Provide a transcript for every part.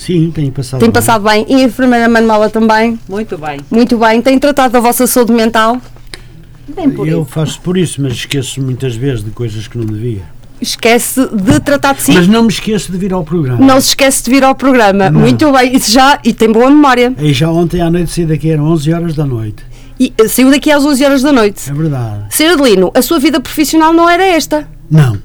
Sim, tenho passado. Tem bem. passado bem. E a enfermeira Manuela também? Muito bem. Muito bem. Tem tratado da vossa saúde mental? Bem por Eu isso. faço por isso, mas esqueço muitas vezes de coisas que não devia. Esquece de tratar de si? Mas não me esqueço de vir ao programa. Não se esquece de vir ao programa. Não. Muito bem. Isso já. E tem boa memória. E já ontem à noite saí daqui, eram 11 horas da noite. E eh, saiu daqui às 11 horas da noite. É verdade. Sr. Adelino, a sua vida profissional não era esta. Não.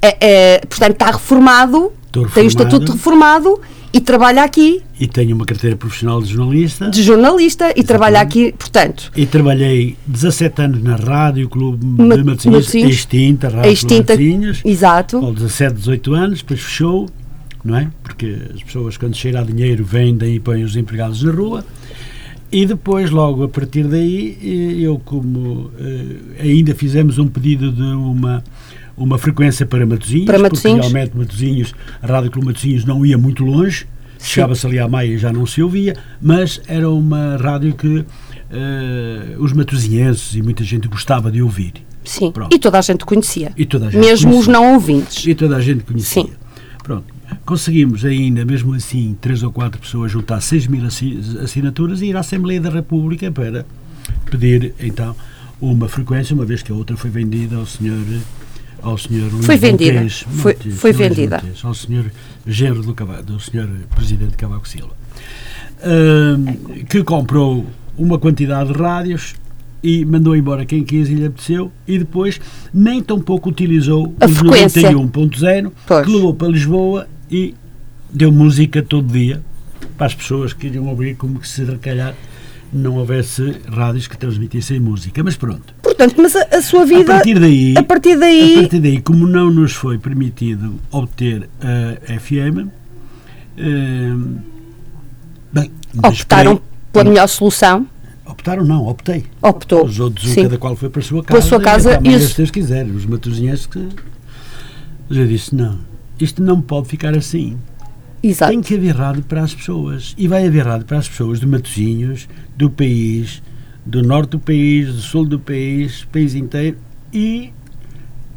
É, é, portanto, está reformado, Estou tem o reformado. estatuto de reformado e trabalha aqui E tenho uma carteira profissional de jornalista. de jornalista e trabalha aqui, portanto, E trabalhei 17 anos na Rádio Clube Ma- de Matosinhos, extinta, a Rádio extinta. Clube Matosinhos. Exato. Com 17, 18 anos, depois fechou, não é? Porque as pessoas, quando cheira a dinheiro, vendem e põem os empregados na rua. E depois, logo a partir daí, eh, eu, como eh, ainda fizemos um pedido de uma, uma frequência para Matosinhos, Para porque Matosinhos. realmente Matosinhos, a Rádio Clube Matosinhos não ia muito longe, chegava-se ali à Maia e já não se ouvia, mas era uma rádio que eh, os matosinhenses e muita gente gostava de ouvir. Sim. Pronto. E toda a gente conhecia. E toda a gente Mesmo os conhecia. não ouvintes. E toda a gente conhecia. Sim. Pronto. Conseguimos ainda, mesmo assim, três ou quatro pessoas juntar 6 mil assi- assinaturas e ir à Assembleia da República para pedir, então, uma frequência, uma vez que a outra foi vendida ao senhor ao senhor Luís Foi vendida. Montes, Foi- Montes, foi vendida. Montes, ao senhor genro do, Cava- do senhor presidente Cavaco Silva, que comprou uma quantidade de rádios e mandou embora quem quis e lhe apeteceu e depois nem tão pouco utilizou A os frequência. 91.0 Pois. que levou para Lisboa e deu música todo dia para as pessoas que iriam ouvir como que se calhar não houvesse rádios que transmitissem música, mas pronto. Portanto, mas a, a sua A vida. partir daí, a partir daí- a partir daí, como não nos foi permitido obter a FM, eh, bem, optaram pela melhor solução. Optaram não, optei. Optou. Os outros, um, cada qual foi para a sua Para a casa. sua casa, e isso- Deus quiser. Os matosinhenses que. Mas eu disse: não, isto não pode ficar assim. Exato. Tem que haver rádio para as pessoas. E vai haver rádio para as pessoas de Matosinhos, do país, do norte do país, do sul do país, país inteiro e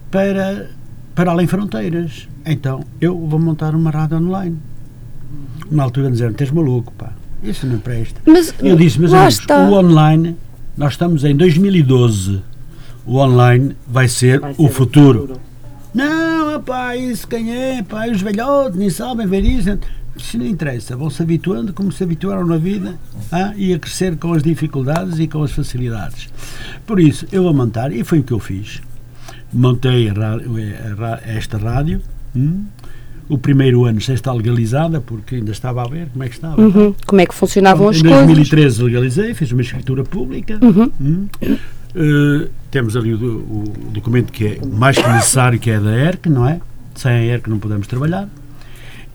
para, para além fronteiras. Então, eu vou montar uma rádio online. Na altura disseram, tens maluco, pá. Isso não presta. Mas Eu disse, mas amigos, está. o online, nós estamos em 2012, o online vai ser, Vai o ser futuro. Não, pá, isso quem é, pá, os velhotes nem sabem ver isso. Isso não interessa, vão se habituando como se habituaram na vida ah, e a crescer com as dificuldades e com as facilidades. Por isso, eu vou montar, e foi o que eu fiz. Montei a ra- a ra- esta rádio. hum, O primeiro ano já está legalizada, porque ainda estava a ver como é que estava. Uhum. Como é que funcionavam as Em coisas? 2013 legalizei, fiz uma escritura pública. Hum. Eh, temos ali o, o documento que é mais que necessário, que é da ERC, não é? Sem a ERC não podemos trabalhar.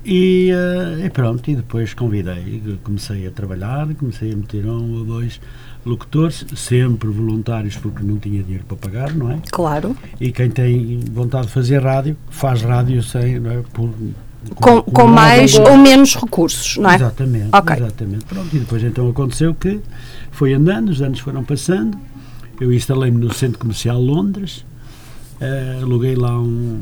E, eh, e pronto, e depois convidei, comecei a trabalhar, comecei a meter um ou dois locutores, sempre voluntários porque não tinha dinheiro para pagar, não é? Claro. E quem tem vontade de fazer rádio, faz rádio sem, é? Por, Com, com nada, mais ou menos recursos, não é? Exatamente, Ok. exatamente. Pronto, e depois então aconteceu que foi andando, os anos foram passando, eu instalei-me no Centro Comercial Londres, eh, aluguei lá um,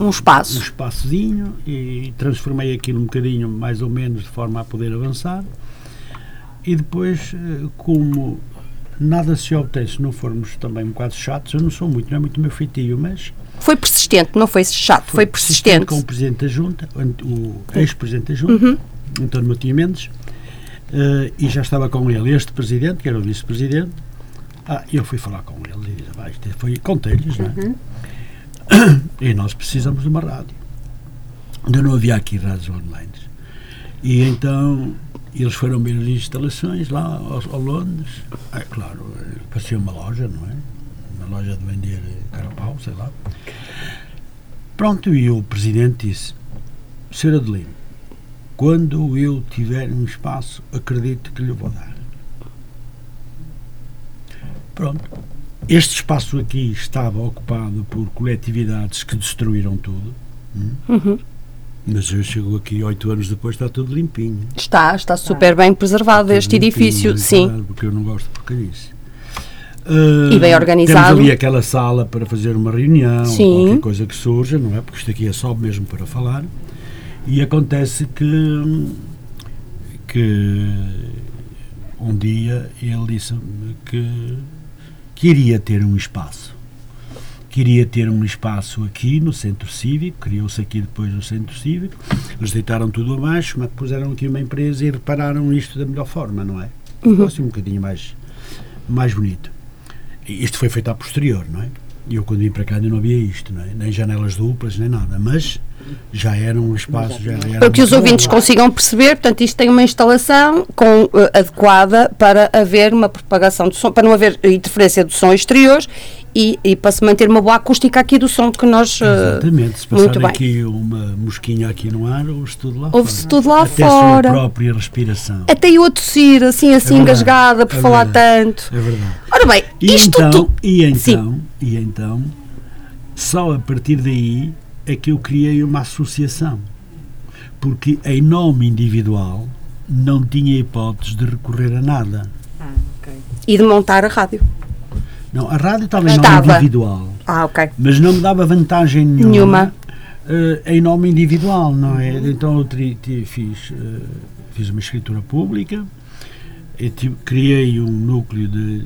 Um um espaço. espaçozinho e transformei aquilo um bocadinho mais ou menos de forma a poder avançar e depois eh, como nada se obtém se não formos também um bocado chatos, eu não sou muito, não é muito o meu feitio, mas Foi persistente, não foi chato, foi persistente. com o Presidente da Junta, o ex-Presidente da Junta, António Matinho Mendes, eh, e já estava com ele este Presidente, que era o Vice-Presidente. Ah, eu fui falar com eles e disse, "Vai, isto foi contelhos, não é? E nós precisamos de uma rádio. Ainda não havia aqui rádios online. E então eles foram ver as instalações lá ao, ao Londres. É claro, parecia uma loja, não é? Uma loja de vender carapau, sei lá. Pronto, e o presidente disse: Sr. Adelino, quando eu tiver um espaço, acredito que lhe vou dar. Pronto. Este espaço aqui estava ocupado por coletividades que destruíram tudo. hum? Uhum. Mas eu chego aqui oito anos depois, está tudo limpinho. Está, está super bem preservado este limpinho, edifício, bem sim. Porque eu não gosto de porcarice. E bem Ah, organizado. Temos ali aquela sala para fazer uma reunião, Sim. qualquer coisa que surja, não é? Porque isto aqui é só mesmo para falar. E acontece que que um dia ele disse-me que, que iria ter um espaço. Queria ter um espaço aqui no centro cívico, criou-se aqui depois o centro cívico, eles deitaram tudo abaixo, mas puseram aqui uma empresa e repararam isto da melhor forma, não é? Ficou assim um bocadinho mais, mais bonito. E isto foi feito a posterior, não é? Eu quando vim para cá ainda não havia isto, não é? nem janelas duplas, nem nada, mas já era um espaço. Já era para que os ouvintes consigam perceber, portanto, isto tem uma instalação com, uh, adequada para haver uma propagação do som, para não haver interferência do som exterior e, e, para se manter uma boa acústica aqui do som de que nós. Uh, Exatamente, se passar aqui uma mosquinha aqui no ar, ouve-se tudo lá ouve -se tudo lá Até fora. a sua própria respiração. Até eu a tossir, assim, assim, é engasgada por é falar verdade, tanto. É verdade. Ora bem, e isto então, tu... e então, e então, só a partir daí é que eu criei uma associação. Porque em nome individual não tinha hipóteses de recorrer a nada. Ah, okay. E de montar a rádio. Não, a rádio estava em nome individual. Ah, ok. Mas não me dava vantagem nenhuma. nenhuma. Uh, em nome individual, não é? Então eu tri, tri, fiz, uh, fiz uma escritura pública, tive, criei um núcleo de,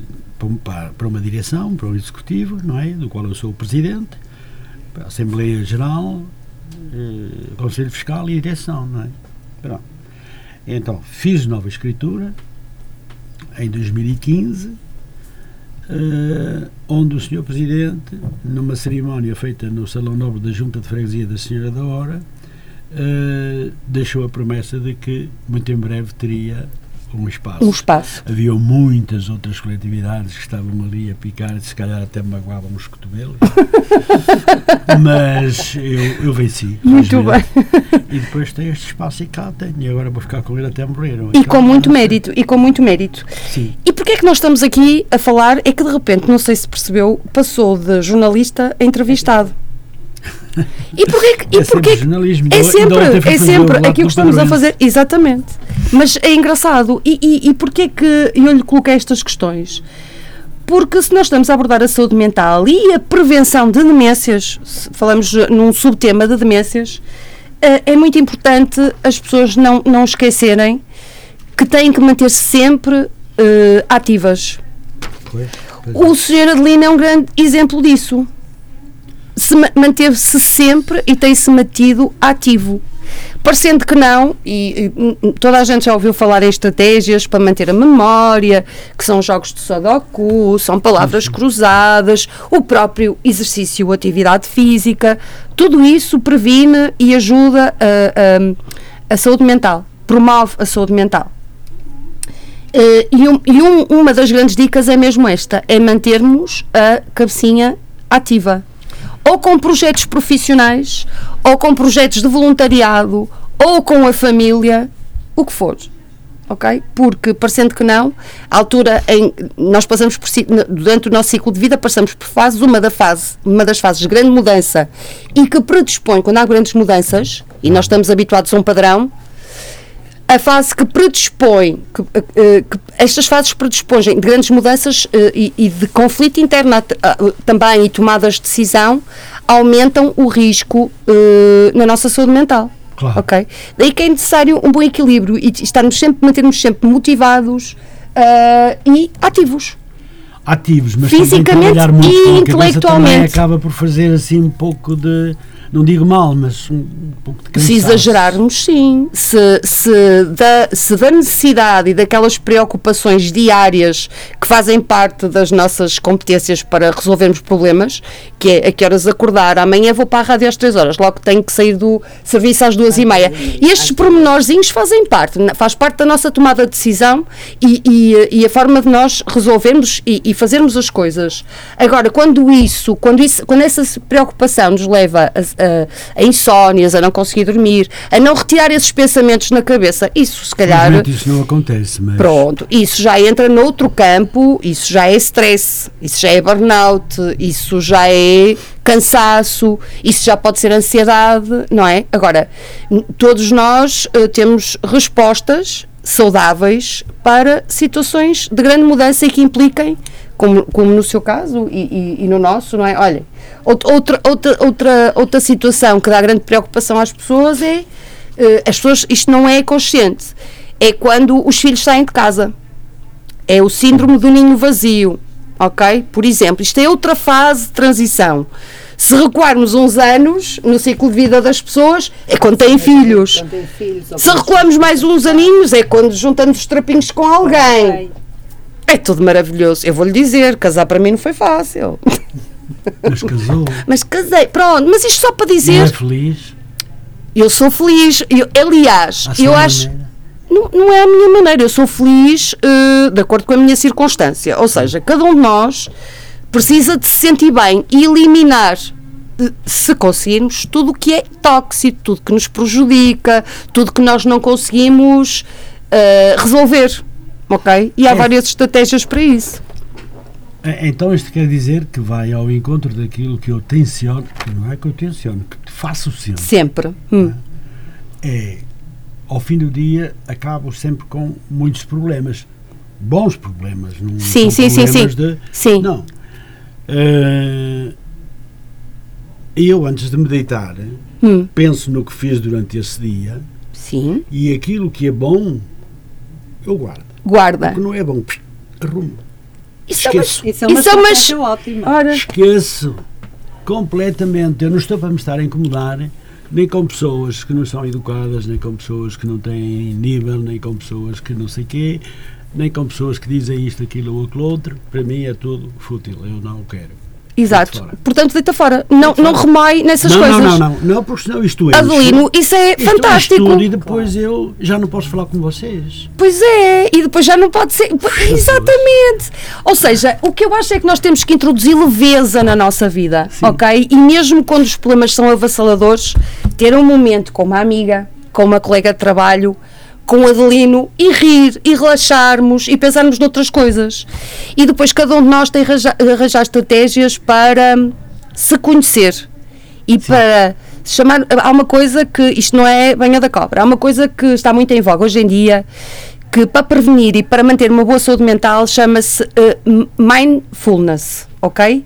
para, para uma direção, para um executivo, não é? Do qual eu sou o presidente, a Assembleia Geral, uh, Conselho Fiscal e direção, não é? Pronto. Então, fiz nova escritura em 2015 Uh, onde o Sr. Presidente, numa cerimónia feita no Salão Nobre da Junta de Freguesia da Senhora da Hora, uh, deixou a promessa de que muito em breve teria um espaço. Um espaço. Havia muitas outras coletividades que estavam ali a picar, se calhar até magoavam os cotovelos. Mas eu, eu venci. Muito bem. E depois tem este espaço e cá tenho. E agora vou ficar com ele até morrer. E com muito mérito. E com muito mérito. Sim. E porquê é que nós estamos aqui a falar? É que de repente, não sei se percebeu, passou de jornalista a entrevistado. E porquê que, é e porquê jornalismo. É sempre, é sempre aquilo que estamos a fazer. Exatamente. Mas é engraçado. E, e, e porquê que eu lhe coloquei estas questões? Porque se nós estamos a abordar a saúde mental e a prevenção de demências, falamos num subtema de demências, eh, é muito importante as pessoas não, não esquecerem que têm que manter-se sempre uh, ativas. Pois, pois o Sr. Adelino é um grande exemplo disso se manteve-se sempre e tem-se mantido ativo. Parecendo que não, e, e, toda a gente já ouviu falar em estratégias para manter a memória, que são jogos de Sudoku, são palavras uhum. cruzadas, o próprio exercício, atividade física, tudo isso previne e ajuda a, a, a saúde mental, promove a saúde mental. Uh, e, um, e um, uma das grandes dicas é mesmo esta: é mantermos a cabecinha ativa ou com projetos profissionais, ou com projetos de voluntariado, ou com a família, o que for. Ok? Porque, parecendo que não, a altura em nós passamos por durante o nosso ciclo de vida passamos por fases, uma da fase, uma das fases de grande mudança e que predispõe quando há grandes mudanças, e nós estamos habituados a um padrão, a fase que predispõe, que, uh, que estas fases predispõem de grandes mudanças uh, e, e, de conflito interno uh, também e tomadas de decisão aumentam o risco na nossa saúde mental. Claro. Ok? Daí que é necessário um bom equilíbrio e estarmos sempre, mantermos sempre motivados e ativos. Ativos, mas fisicamente muito e intelectualmente. acaba por fazer assim um pouco de não digo mal, mas um, pouco de cansaço. Se exagerarmos, sim. Se, se, da, se da necessidade e daquelas preocupações diárias que fazem parte das nossas competências para resolvermos problemas, que é a que horas acordar, amanhã vou para a rádio às 3 horas, logo tenho que sair do serviço às duas e meia. E estes pormenorzinhos fazem parte, faz parte da nossa tomada de decisão e, e, e a forma de nós resolvermos e, e, fazermos as coisas. Agora, quando isso, quando, isso, quando essa preocupação nos leva a, a, a, insónias, a não conseguir dormir, a não retirar esses pensamentos na cabeça. Isso, se calhar. isso não acontece, mas. Pronto, isso já entra noutro campo, isso já é stress, isso já é burnout, isso já é cansaço, isso já pode ser ansiedade, não é? Agora, todos nós uh, temos respostas saudáveis para situações de grande mudança e que impliquem, como, como no seu caso e, e, e no nosso, não é? Olha, Outra, outra, outra, outra situação que dá grande preocupação às pessoas é uh, as pessoas, isto não é consciente, é quando os filhos saem de casa. É o síndrome do ninho vazio, ok? Por exemplo, isto é outra fase de transição. Se recuarmos uns anos no ciclo de vida das pessoas, é quando têm filhos. Tem filhos Se recuamos mais uns aninhos, é quando juntamos os trapinhos com alguém. É tudo maravilhoso. Eu vou-lhe dizer, casar para mim não foi fácil. Mas casou. Mas casei, pronto. Mas isto só para Não é dizer, feliz. eu sou feliz. Eu, aliás, à eu acho. maneira. Não, não é a minha maneira, eu sou feliz eh, de acordo com a minha circunstância. Ou seja, cada um de nós precisa de se sentir bem e eliminar, se conseguirmos, tudo o que é tóxico, tudo que nos prejudica, tudo que nós não conseguimos eh, resolver. Ok? E há É. várias estratégias para isso. É, Então isto quer dizer que vai ao encontro daquilo que eu tenciono, que não é que eu tenciono, que faço sempre. Sempre. Hum. É, ao fim do dia, acabo sempre com muitos problemas. Bons problemas. Não Sim, sim, sim, problemas sim. de- Sim. Não. Eh, eu, antes de me deitar, Hum. penso no que fiz durante esse dia Sim. e aquilo que é bom, eu guardo. Guarda. O que não é bom, arrumo. Isso é uma, Esqueço. Isso é uma Isso é uma- ótima. Ora, Esqueço completamente. Eu não estou para me estar a incomodar nem com pessoas que não são educadas, nem com pessoas que não têm nível, nem com pessoas que não sei quê, nem com pessoas que dizem isto, aquilo ou aquilo outro. Para mim é tudo fútil. Eu não o quero. Exato. Portanto, deita fora. Não, não remai nessas não, coisas. não, não, não, não, porque senão isto é. Adelino, isso é Isto fantástico. tudo e depois eu já não posso falar com vocês. Pois é, e depois já não pode ser. Exatamente. Ou seja, o que eu acho é que nós temos que introduzir leveza na nossa vida, ok? E mesmo quando os problemas são avassaladores, ter um momento com uma amiga, com uma colega de trabalho, com o Adelino e rir e relaxarmos e pensarmos noutras coisas. E depois cada um de nós tem arranjar, arranjar estratégias para hum, se conhecer e para chamar. Há uma coisa que isto não é banha da cobra, há uma coisa que está muito em voga hoje em dia. Que para prevenir e para manter uma boa saúde mental chama-se m- mindfulness, ok?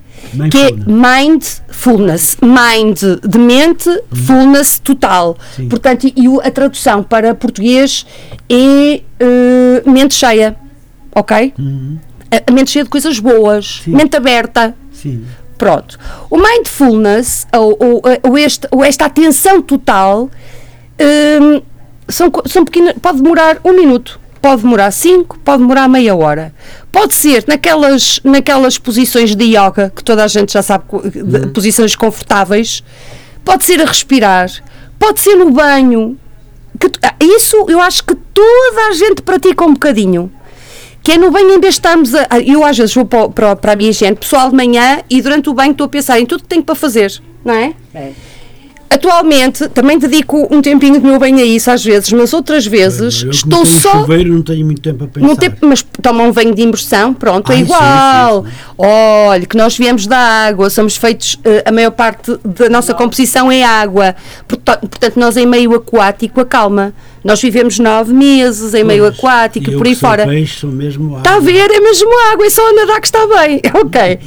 Que é mindfulness. Mind de mente, fullness total. Sim. Portanto, e, a tradução para português é eh, mente cheia, ok? A, a mente cheia de coisas boas, Sim. mente aberta. Sim. Pronto. O mindfulness, ou, ou, ou este, ou esta atenção total, hum, são, são pequenas. Pode demorar um minuto, pode demorar cinco, pode demorar meia hora. Pode ser naquelas, naquelas posições de yoga, que toda a gente já sabe, de- posições confortáveis. Pode ser a respirar, pode ser no banho. Que ah, isso eu acho que toda a gente pratica um bocadinho. Que é no banho, de estarmos a. Eu às vezes vou para, para a minha gente pessoal de manhã e durante o banho estou a pensar em tudo que tenho para fazer, não é? É. Atualmente também dedico um tempinho do meu banho a isso às vezes, mas outras vezes Eu, como estou só. chuveiro, não tenho muito tempo a pensar. Mas toma um banho de imersão, pronto, é Ai, sim, igual. sim, sim. Olha, que nós viemos da água, somos feitos, eh, a maior parte da nossa composição é água. Porta- Portanto, nós em meio aquático acalma. Nós vivemos nove meses em meio Pois, aquático eu por aí fora. Peixe, sou mesmo Está a água. ver? É mesmo água, é só nadar que está bem. Ok.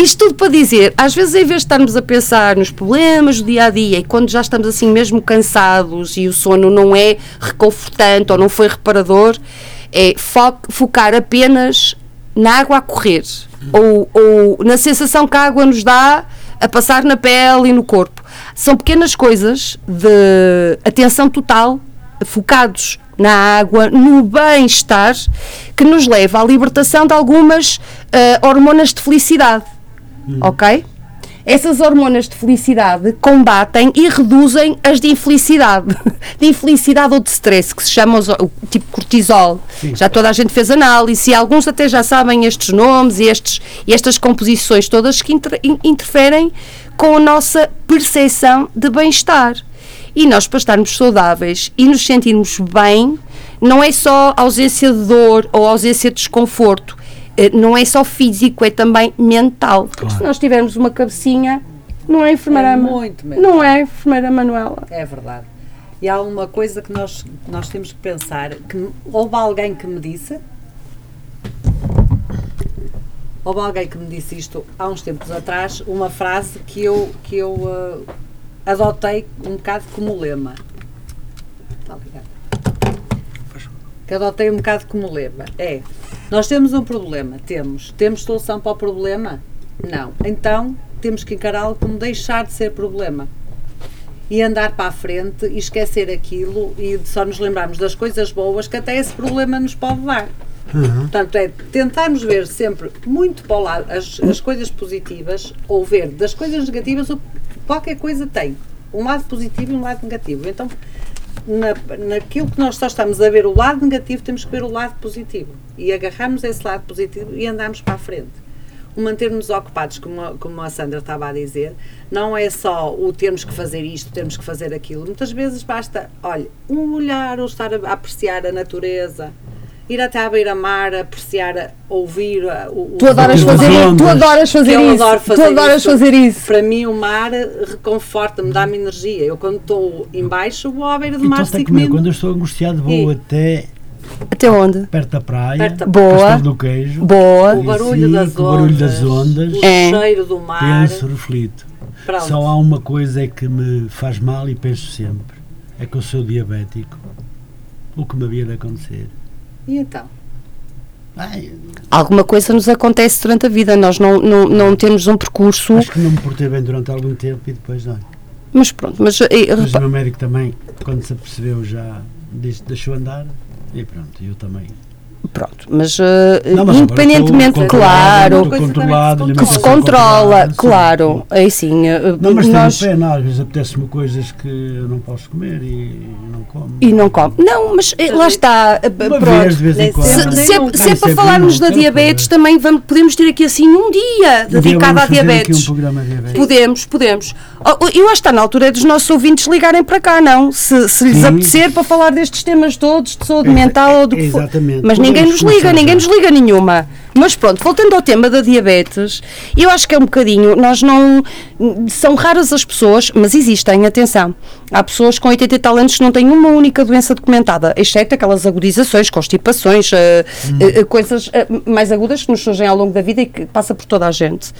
Isto tudo para dizer, às vezes em vez de estarmos a pensar nos problemas do dia a dia e quando já estamos assim mesmo cansados e o sono não é reconfortante ou não foi reparador, é fo- focar apenas na água a correr ou, ou na sensação que a água nos dá a passar na pele e no corpo. São pequenas coisas de atenção total focados na água, no bem-estar, que nos leva à libertação de algumas ah, hormonas de felicidade. Ok? Essas hormonas de felicidade combatem e reduzem as de infelicidade. De infelicidade ou de stress, que se chamam os- o tipo cortisol. Já toda a gente fez análise e alguns até já sabem estes nomes e, estes, e estas composições todas que inter- in- interferem com a nossa percepção de bem-estar. E nós, para estarmos saudáveis e nos sentirmos bem, não é só ausência de dor ou ausência de desconforto. Eh, Não é só físico, é também mental. Porque se Claro. nós tivermos uma cabecinha, não é enfermeira É muito mental. Não é enfermeira Manuela. É verdade. E há uma coisa que nós, nós temos que pensar, que houve alguém que me disse, houve alguém que me disse isto há uns tempos atrás, uma frase que eu, que eu eh, adotei um bocado como lema. Está ligado? Que adotei um bocado como lema, é nós temos um problema, temos. Temos solução para o problema? Não. Então temos que encará-lo como deixar de ser problema. E andar para a frente e esquecer aquilo e só nos lembrarmos das coisas boas que até esse problema nos pode dar. Uhum. Portanto, é tentarmos ver sempre muito para o lado as, as coisas positivas ou ver das coisas negativas o que qualquer coisa tem. Um lado positivo e um lado negativo. Então, na, naquilo que nós só estamos a ver o lado negativo, temos que ver o lado positivo. E agarramos esse lado positivo e andamos para a frente. O manter-nos ocupados, como, como a Sandra estava a dizer, não é só o termos que fazer isto, temos que fazer aquilo. Muitas vezes basta, olha, um olhar ou estar a apreciar a natureza, ir até à beira-mar, apreciar, a- ouvir a- o, o Tu adoras fazer, tu ondas. adoras fazer eu isso. adoro fazer tu adoras isso. fazer isso. Para mim, o mar reconforta-me, dá-me energia. Eu, quando estou em baixo, vou à beira do mar Então ver, quando eu estou angustiado vou E- até Até onde? perto da praia, Perto da- Boa. Do Queijo, Boa. O barulho Sim, das o barulho das ondas, ondas. o É. cheiro do mar. penso, reflito. Pronto. Só há uma coisa que me faz mal e penso sempre, é que eu sou diabético. O que me havia de acontecer? E então? Ai, Alguma coisa nos acontece durante a vida. Nós não, não, não temos um percurso. acho que não me portei bem durante algum tempo e depois, olha. Mas pronto, mas, eh, Mas o meu médico também, quando se apercebeu, já disse, deixou andar e pronto, eu também. Pronto, mas, eh, Não, mas independentemente, estou claro, controlado, que se controla, controlada, sim. claro, aí sim, eh, Não, mas nós, tenho pena, às vezes apetece-me coisas que eu não posso comer e não como. e não come. Não, mas eh, lá está, eh, Uma pronto. vez, de vez em quando. sempre, Se, se é, se é Nem para falarmos da diabetes, claro. também vamos, podemos ter aqui assim um dia Um dia dedicado vamos à diabetes. Aqui um programa de diabetes. Podemos, podemos. Oh, oh, Eu acho que está na altura dos nossos ouvintes ligarem para cá, não? Se, se lhes Sim. apetecer para falar destes temas todos, de saúde mental ou do que for. exatamente. Mas ninguém nos liga, ninguém nos liga nenhuma. Mas pronto, voltando ao tema da diabetes, eu acho que é um bocadinho, nós não. São raras as pessoas, mas existem, atenção. Há pessoas com 80 e tal anos que não têm uma única doença documentada, exceto aquelas agudizações, constipações, eh, eh, coisas eh, mais agudas que nos surgem ao longo da vida e que passa por toda a gente.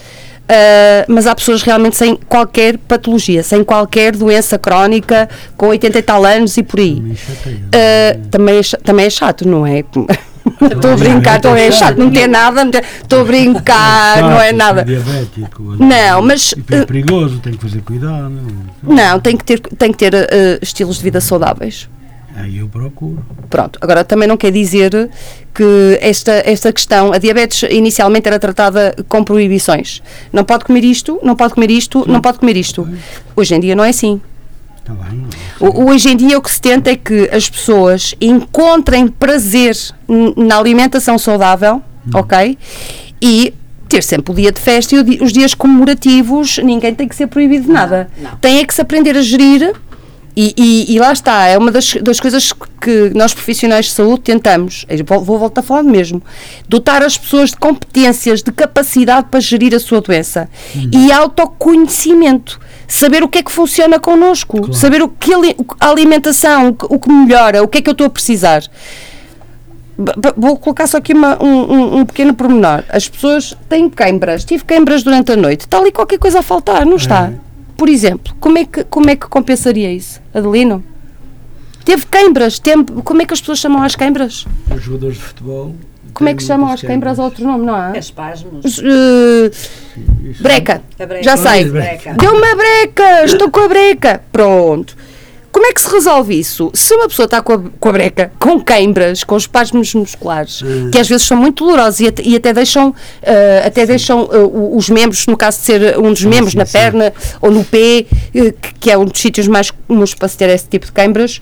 Uh, mas há pessoas realmente sem qualquer patologia, sem qualquer doença crónica, com 80 e tal anos e por aí. Uh, também, é, cha- também é chato, não é? Estou a brincar, estou é chato, não tem nada, estou a brincar, não é nada. Diabético. Não, mas, é eh, perigoso, tem que fazer cuidado. Não, tem que ter, tem que ter uh, estilos de vida saudáveis. Aí eu procuro. Pronto, agora também não quer dizer que esta, esta questão, a diabetes inicialmente era tratada com proibições. Não pode comer isto, não pode comer isto, não pode comer isto. Hoje em dia não é assim. Está bem. O- o- Hoje em dia o que se tenta é que as pessoas encontrem prazer na alimentação saudável, ok? E ter sempre o dia de festa e os dias comemorativos, ninguém tem que ser proibido de nada. não. Tem é que se aprender a gerir e, e- e lá está, é uma das, das coisas que nós profissionais de saúde tentamos, vou, vou voltar a falar mesmo, dotar as pessoas de competências, de capacidade para gerir a sua doença e autoconhecimento, saber o que é que funciona connosco, saber o que a alimentação, o que, melhora, o que é que eu estou a precisar. Vou colocar só aqui uma- um, um- pequeno pormenor. As pessoas têm queimbras, tive queimbras durante a noite, está ali qualquer coisa a faltar, não está? Por exemplo, como é que, como é que compensaria isso, Adelino? Teve queimbras, tem- como é que as pessoas chamam às queimbras? Os jogadores de futebol. Como é que chamam muitas às queimbras a outro nome, não há? Espasmos. Eh, Isso. breca. Breca. Já sei. Deu uma breca, estou com a breca. Pronto. Como é que se resolve isso? Se uma pessoa está com a, com a breca, com queimbras, com espasmos musculares, Hum. que às vezes são muito dolorosos e até, e até deixam, eh, até deixam o- os membros, no caso de ser um dos membros sim, na sim. perna ou no pé, eh, que, que é um dos sítios mais comuns para se ter esse tipo de queimbras,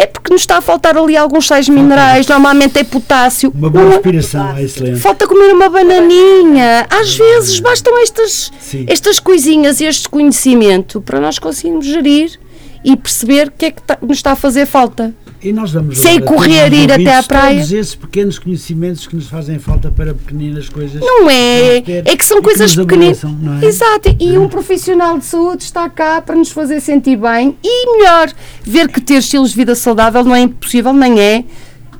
é porque nos está a faltar ali alguns sais minerais, normalmente é potássio. Uma boa respiração é excelente. Falta comer uma bananinha. Às vezes bastam estas, Sim. estas coisinhas, este conhecimento para nós conseguirmos gerir e perceber o que é que tá- nos está a fazer falta. E nós vamos Sem correr, ir até à praia. Todos esses pequenos conhecimentos que nos fazem falta para pequeninas coisas. Não é? É que são coisas nos pequeninas. é? Exato. E um profissional de saúde está cá para nos fazer sentir bem e melhor. Ver que ter estilos de vida saudável não é impossível, nem é,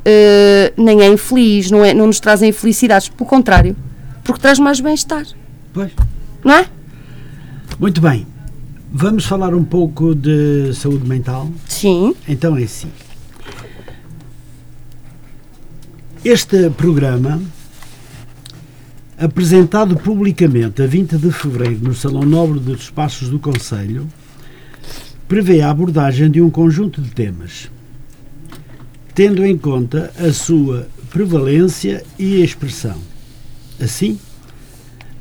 eh, nem é infeliz, não, é, não nos trazem infelicidades. Pelo contrário, porque traz mais bem-estar. Pois. Não é? Muito bem. Vamos falar um pouco de saúde mental. Sim. Então é assim. Este programa, apresentado publicamente a 20 de fevereiro no Salão Nobre dos Espaços do Conselho, prevê a abordagem de um conjunto de temas, tendo em conta a sua prevalência e expressão. Assim,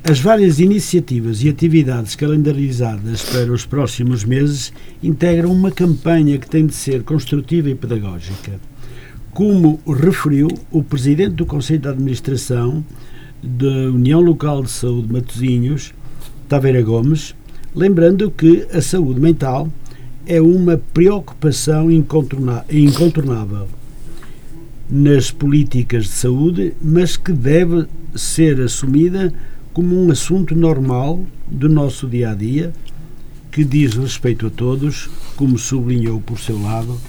as várias iniciativas e atividades calendarizadas para os próximos meses integram uma campanha que tem de ser construtiva e pedagógica. Como referiu o Presidente do Conselho de Administração da União Local de Saúde Matosinhos, Taveira Gomes, lembrando que a saúde mental é uma preocupação incontornável nas políticas de saúde, mas que deve ser assumida como um assunto normal do nosso dia a dia, que diz respeito a todos, como sublinhou por seu lado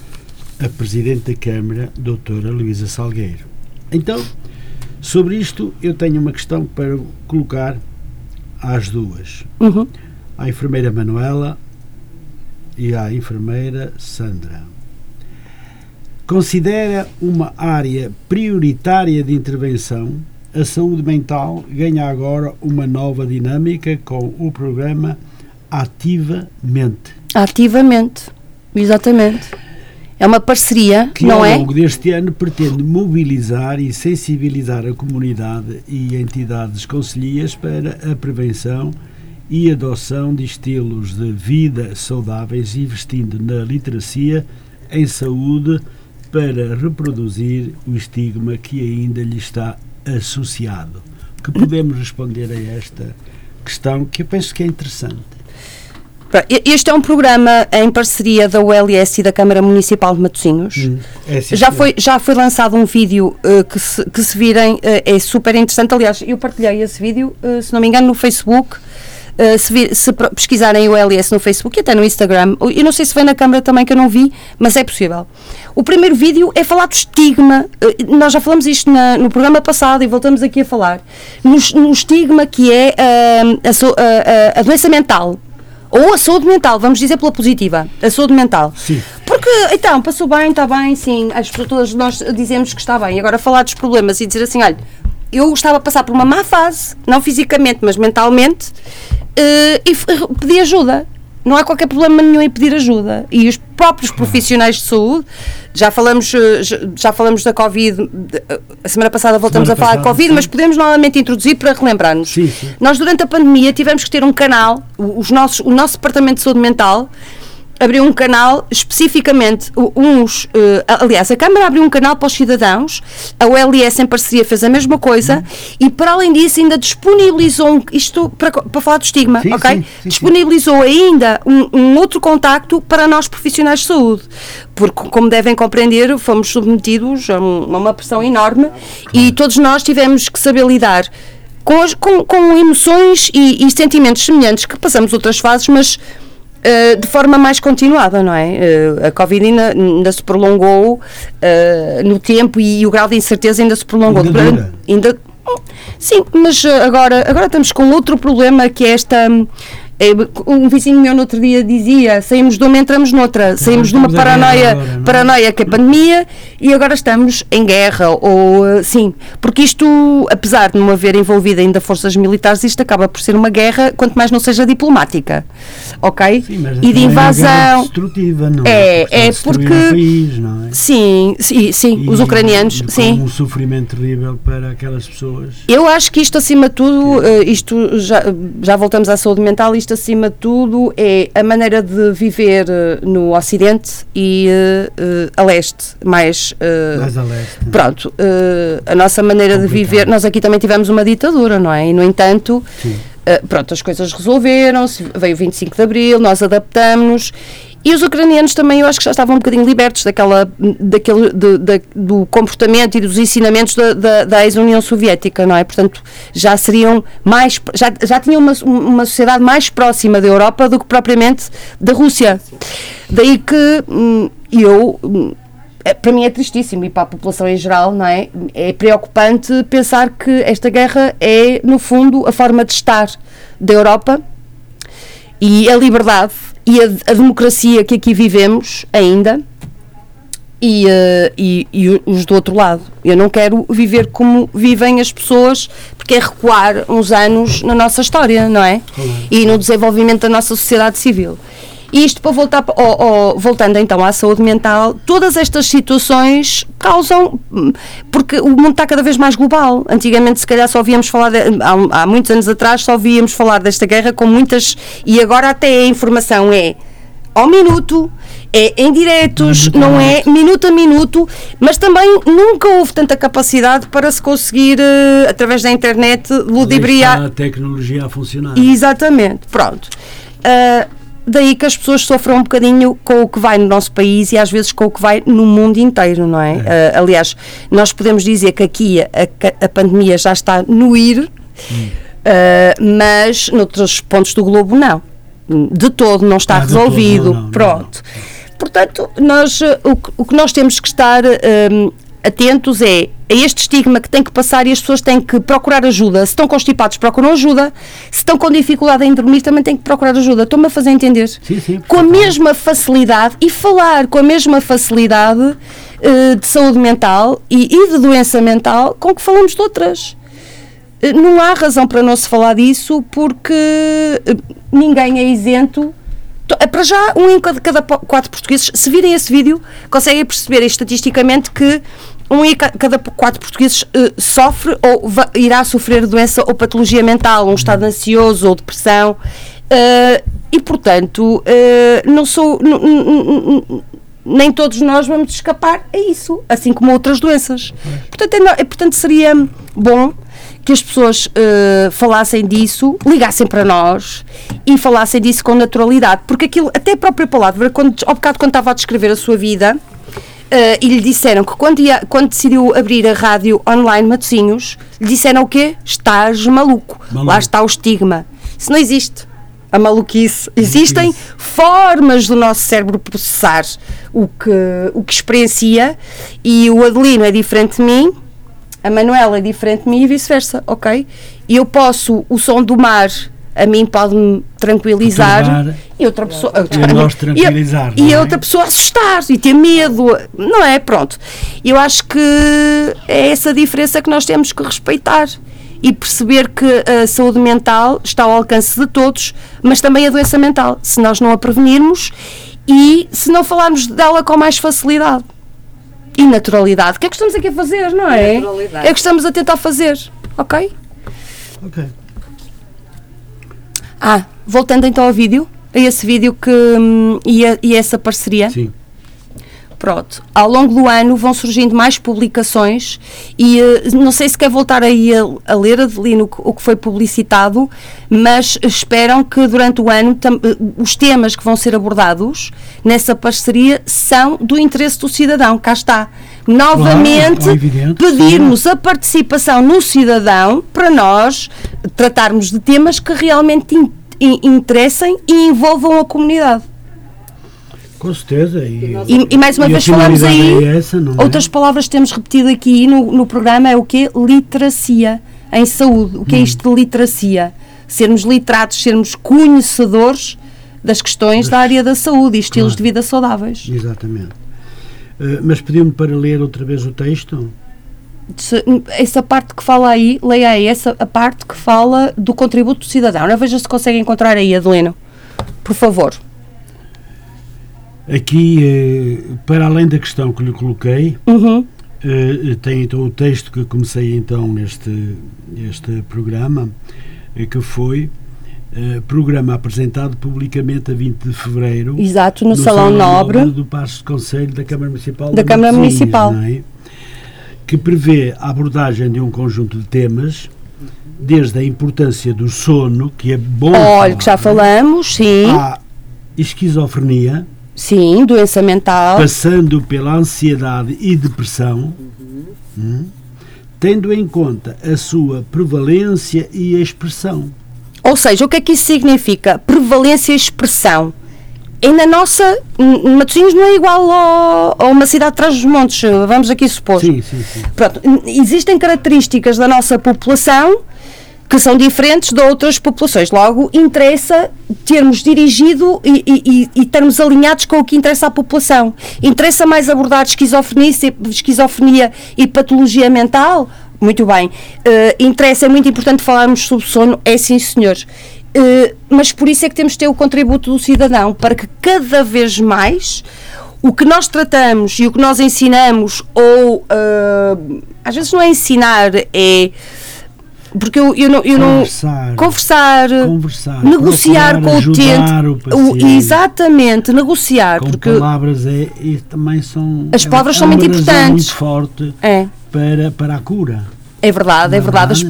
a Presidente da Câmara, Doutora Luísa Salgueiro. Então, sobre isto, eu tenho uma questão para colocar às duas. Uhum. À enfermeira Manuela e à enfermeira Sandra. Considera uma área prioritária de intervenção a saúde mental ganha agora uma nova dinâmica com o programa Ativamente. Ativamente, exatamente. É uma parceria, que não é? Que ao longo deste ano pretende mobilizar e sensibilizar a comunidade e entidades conselhias para a prevenção e adoção de estilos de vida saudáveis, investindo na literacia em saúde para reproduzir o estigma que ainda lhe está associado. Que podemos responder a esta questão que eu penso que é interessante. Este é um programa em parceria da ULS e da Câmara Municipal de Matosinhos. Hum, é já, foi, já foi lançado um vídeo uh, que, se, que se virem, uh, é super interessante. Aliás, eu partilhei esse vídeo, uh, se não me engano, no Facebook. Uh, se, vir, se, pesquisarem o LS no Facebook e até no Instagram, eu não sei se vem na câmara também que eu não vi, mas é possível. O primeiro vídeo é falar do estigma. Uh, nós já falamos isto na, no programa passado e voltamos aqui a falar. No, no estigma que é uh, a, a, a, doença mental. Ou a saúde mental, vamos dizer pela positiva. A saúde mental. Sim. Porque, então, passou bem, está bem, sim. As pessoas todas nós dizemos que está bem. Agora, falar dos problemas e dizer assim, olha, eu estava a passar por uma má fase, não fisicamente, mas mentalmente, uh, e pedi ajuda. Não há qualquer problema nenhum em pedir ajuda. E os próprios profissionais de saúde, já falamos, eh, já falamos da Covid, a semana passada voltamos semana a falar passada, de Covid, sim. mas podemos novamente introduzir para relembrar-nos. Nós, durante a pandemia, tivemos que ter um canal, os nossos, o nosso Departamento de Saúde Mental abriu um canal especificamente, uns, uh, aliás, a Câmara abriu um canal para os cidadãos, a OLS em parceria fez a mesma coisa uhum. e para além disso ainda disponibilizou, isto para, para falar do estigma, sim, ok? Sim, sim, disponibilizou ainda um, um, outro contacto para nós profissionais de saúde, porque como devem compreender fomos submetidos a, um, a uma pressão enorme claro. e todos nós tivemos que saber lidar com, as, com, com emoções e, e sentimentos semelhantes que passamos outras fases, mas Uh, de forma mais continuada, não é? Uh, a Covid ainda, ainda se prolongou uh, no tempo e, e, o grau de incerteza ainda se prolongou. Ainda, ainda Sim, mas agora, agora estamos com outro problema que é esta um vizinho meu no outro dia dizia: saímos de uma, entramos noutra, saímos de uma paranoia, é? paranoia que é pandemia e agora estamos em guerra. Ou eh, sim, porque isto, apesar de não haver envolvido ainda forças militares, isto acaba por ser uma guerra, quanto mais não seja diplomática. Ok? Sim, e de é invasão. destrutiva, não é? É, é porque. País, não é? Sim, sim, sim. E, os ucranianos. sim. um sofrimento terrível para aquelas pessoas. Eu acho que isto, acima de tudo, eh, isto já, já voltamos à saúde mental, isto acima de tudo, é a maneira de viver eh, no Ocidente e uh, a leste, mais. Uh, mais a leste. Pronto, uh, a nossa maneira Complicado. de viver. Nós aqui também tivemos uma ditadura, não é? E, no entanto. pronto, as coisas resolveram-se, veio o 25 de Abril, nós adaptamos-nos e os ucranianos também, eu acho que já estavam um bocadinho libertos daquela, daquele, de, de, do comportamento e dos ensinamentos da, da, da ex-União Soviética, não é? Portanto, já seriam mais, já, já tinham uma, uma sociedade mais próxima da Europa do que propriamente da Rússia. Daí que hum, eu hum, é, para mim é tristíssimo e para a população em geral, não é? É preocupante pensar que esta guerra é, no fundo, a forma de estar da Europa e a liberdade e a, a democracia que aqui vivemos ainda e, uh, e, e, os do outro lado. Eu não quero viver como vivem as pessoas, porque é recuar uns anos na nossa história, não é? E no desenvolvimento da nossa sociedade civil. E isto para voltar, oh, oh, voltando então à saúde mental, todas estas situações causam, porque o mundo está cada vez mais global. Antigamente, se calhar, só ouvíamos falar, de, há, há muitos anos atrás, só ouvíamos falar desta guerra com muitas, e agora até a informação é ao minuto, é em diretos, não é minuto a minuto, mas também nunca houve tanta capacidade para se conseguir, uh, através da internet, ludibriar. a tecnologia a funcionar. Exatamente, pronto. Uh, daí que as pessoas sofram um bocadinho com o que vai no nosso país e às vezes com o que vai no mundo inteiro, não é? é. Uh, aliás, nós podemos dizer que aqui a, a pandemia já está no ir, hum. mas noutros pontos do globo não de todo não está ah, resolvido. Todo, não, não, Pronto. Não, Portanto, nós, eh, o, o, que nós temos que estar um, atentos é a este estigma que tem que passar e as pessoas têm que procurar ajuda. Se estão constipados, procuram ajuda. Se estão com dificuldade em dormir, também têm que procurar ajuda. Estou-me a fazer entender? Sim, sim, com a mesma facilidade e falar com a mesma facilidade uh, de saúde mental e, e de doença mental com que falamos de outras. Eh, não há razão para não se falar disso porque eh, ninguém é isento. Para já, um em cada quatro portugueses, se virem esse vídeo, conseguem perceber estatisticamente que um em cada quatro portugueses uh, sofre ou irá sofrer doença ou patologia mental, um estado ansioso ou depressão. Uh, e, portanto, uh, não sou. nem todos nós vamos escapar a isso, assim como outras doenças. Portanto, é, portanto seria bom que as pessoas uh, falassem disso, ligassem para nós e falassem disso com naturalidade, porque aquilo, até a própria palavra, quando, ao bocado quando estava a descrever a sua vida, e lhe disseram que quando, ia, quando decidiu abrir a rádio online Matosinhos, lhe disseram o quê? Estás maluco. maluco. Lá está o estigma. Isso não existe. A maluquice. Existem formas do nosso cérebro processar o que, o que experiencia e o Adelino é diferente de mim a Manuela é diferente de mim e vice-versa, ok? E eu posso, o som do mar a mim pode-me tranquilizar e outra pessoa e nós tranquilizar e, e a outra pessoa assustar e ter medo não é? Pronto. Eu acho que é essa diferença que nós temos que respeitar e perceber que a saúde mental está ao alcance de todos mas também a doença mental. Se nós não a prevenirmos e se não falarmos dela com mais facilidade. E naturalidade. O que é que estamos aqui a fazer, não é? É o que estamos a tentar fazer, ok? Ok. Ah, voltando então ao vídeo, a esse vídeo que, hum, e, a, e essa parceria. Sim. Pronto, ao longo do ano vão surgindo mais publicações e uh, não sei se quer voltar aí a, a ler, Adelino, o que foi publicitado, mas esperam que durante o ano uh, os temas que vão ser abordados nessa parceria são do interesse do cidadão. Cá está. Novamente, claro, evidente, pedirmos sim. a participação no cidadão para nós tratarmos de temas que realmente in, interessem e envolvam a comunidade. Com certeza. E, e, e mais uma vez falamos aí, é essa, é? outras palavras que temos repetido aqui no, no programa é o que? Literacia em saúde. O que é hum. é isto de literacia? Sermos literados, sermos conhecedores das questões das, da área da saúde e estilos claro. de vida saudáveis. Exatamente. Uh, mas pediu-me para ler outra vez o texto? Essa parte que fala aí, leia aí, essa a parte que fala do contributo do cidadão. Não veja se consegue encontrar aí, Adelino. Por favor. Aqui, eh, para além da questão que lhe coloquei, uhum. Eh, tem então o texto que comecei então este, este programa, eh, que foi programa apresentado publicamente a 20 de fevereiro. Exato, no, no Salão, Salão Nobre, Nobre do Passo de Conselho da Câmara Municipal da Câmara Municipal. É? Que prevê a abordagem de um conjunto de temas desde a importância do sono, que é bom. Olha, que já falamos, sim. A esquizofrenia, Sim, doença mental. Passando pela ansiedade e depressão, hum, tendo em conta a sua prevalência e expressão. Ou seja, o que é que isso significa? Prevalência e expressão. E na nossa. Matosinhos não é igual ao, a uma cidade atrás dos montes, vamos aqui supor. Sim, sim, sim. Pronto, existem características da nossa população que são diferentes de outras populações. Logo, interessa termos dirigido e, e, e termos alinhados com o que interessa à população. Interessa mais abordar esquizofrenia, esquizofrenia e patologia mental? Muito bem. Uh, interessa, é muito importante falarmos sobre sono? É sim, senhores. Uh, mas por isso é que temos de ter o contributo do cidadão, para que cada vez mais o que nós tratamos e o que nós ensinamos, ou uh, às vezes não é ensinar, é porque eu, eu não, eu conversar, não conversar, conversar negociar com o utente, o exatamente, negociar, com porque palavras é, também são as palavras é, são muito importantes, muito forte é. para para a cura. É verdade, é verdade. As...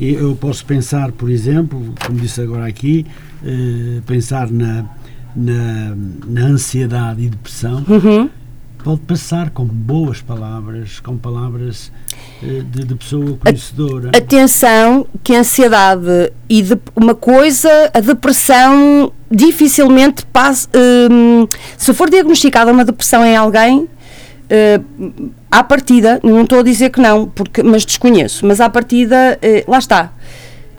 Eu posso pensar, por exemplo, como disse agora aqui, eh, pensar na, na, na, ansiedade e depressão. Uhum pode passar com boas palavras, com palavras eh, de, de, pessoa conhecedora. Atenção que a ansiedade e de, uma coisa, a depressão dificilmente passa. Hum, se for diagnosticada uma depressão em alguém, uh, à partida, não estou a dizer que não, porque, mas desconheço, mas à partida, uh, lá está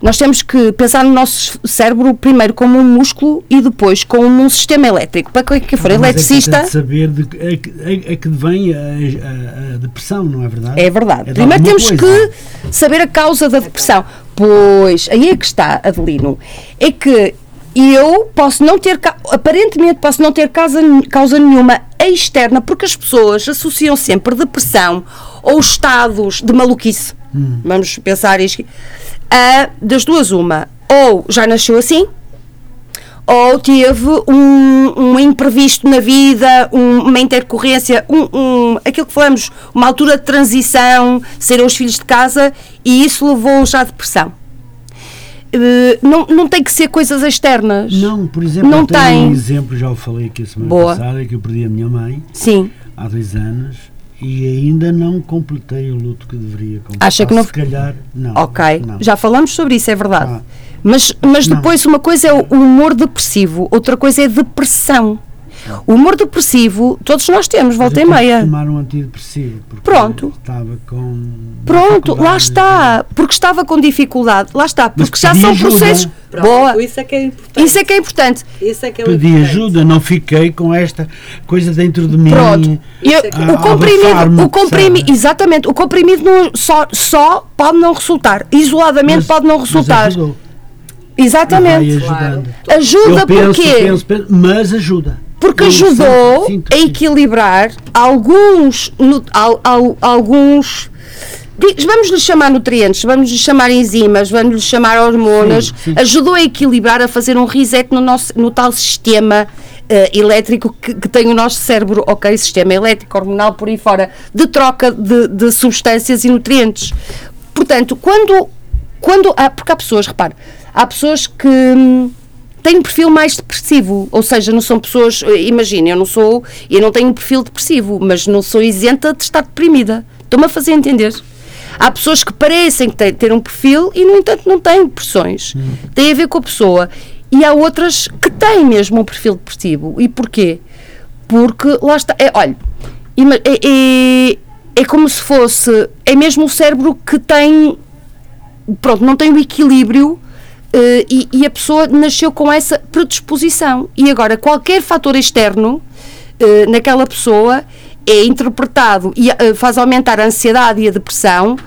nós temos que pensar no nosso cérebro primeiro como um músculo e depois como um sistema elétrico. Para quem for Mas eletricista. É saber de é que, é que vem a, a, a, depressão, não é verdade? É verdade. É primeiro temos coisa. que saber a causa da depressão. Pois, aí é que está, Adelino. É que eu posso não ter, aparentemente, posso não ter causa, causa nenhuma externa, porque as pessoas associam sempre depressão ou estados de maluquice. Hum. Vamos pensar isto a, das duas, uma, ou já nasceu assim, ou teve um, um imprevisto na vida, um, uma intercorrência, um, um, aquilo que falamos, uma altura de transição, serem os filhos de casa, e isso levou já à depressão. Uh, não, não tem que ser coisas externas. Não, por exemplo, não tem um exemplo, já o falei aqui a semana Boa. passada, que eu perdi a minha mãe Sim. há dois anos e ainda não completei o luto que deveria completar. Acha que não? Se calhar, não. Ok, não. já falamos sobre isso, é verdade. Ah. Mas, mas depois uma coisa é o humor depressivo, outra coisa é depressão. O humor depressivo, todos nós temos, volta e meia. tomar um antidepressivo. Pronto. Estava com. Pronto, lá está. Porque estava com dificuldade. Lá está. Porque já são ajuda. processos. Pronto, Boa. Isso é que é importante. Isso é que é importante. Isso é que é Pedi importante. ajuda, não fiquei com esta coisa dentro de mim. Pronto. Eu, é o comprimido, o comprimido, exatamente, o comprimido não, só, só pode não resultar. Isoladamente mas, pode não resultar. Exatamente. Claro. Ajuda eu penso, porque. Penso, penso, mas ajuda porque ajudou a equilibrar alguns, no, al, al, alguns vamos lhe chamar nutrientes, vamos lhe chamar enzimas, vamos lhe chamar hormonas, sim, sim. ajudou a equilibrar, a fazer um reset no, nosso, no tal sistema uh, elétrico que, que, tem o nosso cérebro, ok, sistema elétrico, hormonal, por aí fora, de troca de, de substâncias e nutrientes. Portanto, quando, quando há, porque há pessoas, repare, há pessoas que hum, têm um perfil mais depressivo, ou seja, não são pessoas, imagina, eu não sou, eu não tenho um perfil depressivo, mas não sou isenta de estar deprimida. Estou-me a fazer entender. Há pessoas que parecem têm, ter um perfil e, no entanto, não têm depressões. Hum. Tem a ver com a pessoa. E há outras que têm mesmo um perfil depressivo. E porquê? Porque lá está. É, olha, é, é, é como se fosse. É mesmo o cérebro que tem. Pronto, não tem o equilíbrio e, e, a pessoa nasceu com essa predisposição. E agora, qualquer fator externo uh, naquela pessoa é interpretado e uh, faz aumentar a ansiedade e a depressão.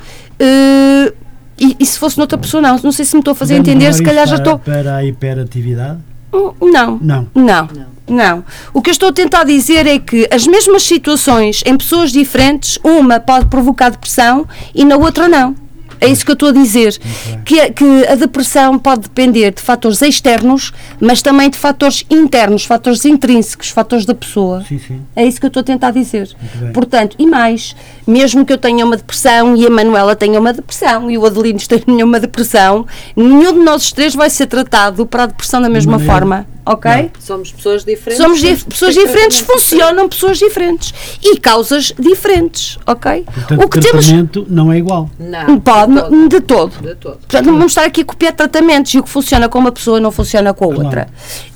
E, e, se fosse noutra pessoa, não. Não sei se me estou a fazer Podemos entender, se calhar já estou. Para a hiperatividade? Hum, não. Não. Não. Não. Não. O que eu estou a tentar dizer é que as mesmas situações em pessoas diferentes, uma pode provocar depressão e na outra não. É isso que eu estou a dizer. Que, que a depressão pode depender de fatores externos, mas também de fatores internos, fatores intrínsecos, fatores da pessoa. Sim, sim. É isso que eu estou a tentar dizer. Portanto, e mais, mesmo que eu tenha uma depressão e a Manuela tenha uma depressão e o Adelino tenha uma depressão, nenhum de nós três vai ser tratado para a depressão da mesma forma ok? Não. Somos pessoas diferentes. Somos dif pessoas diferentes, funcionam pessoas diferentes e causas diferentes, ok? Portanto, o que tratamento temos não é igual. Não, pode, de todo. De todo. De todo. Portanto, não vamos estar aqui a copiar tratamentos e o que funciona com uma pessoa não funciona com a outra.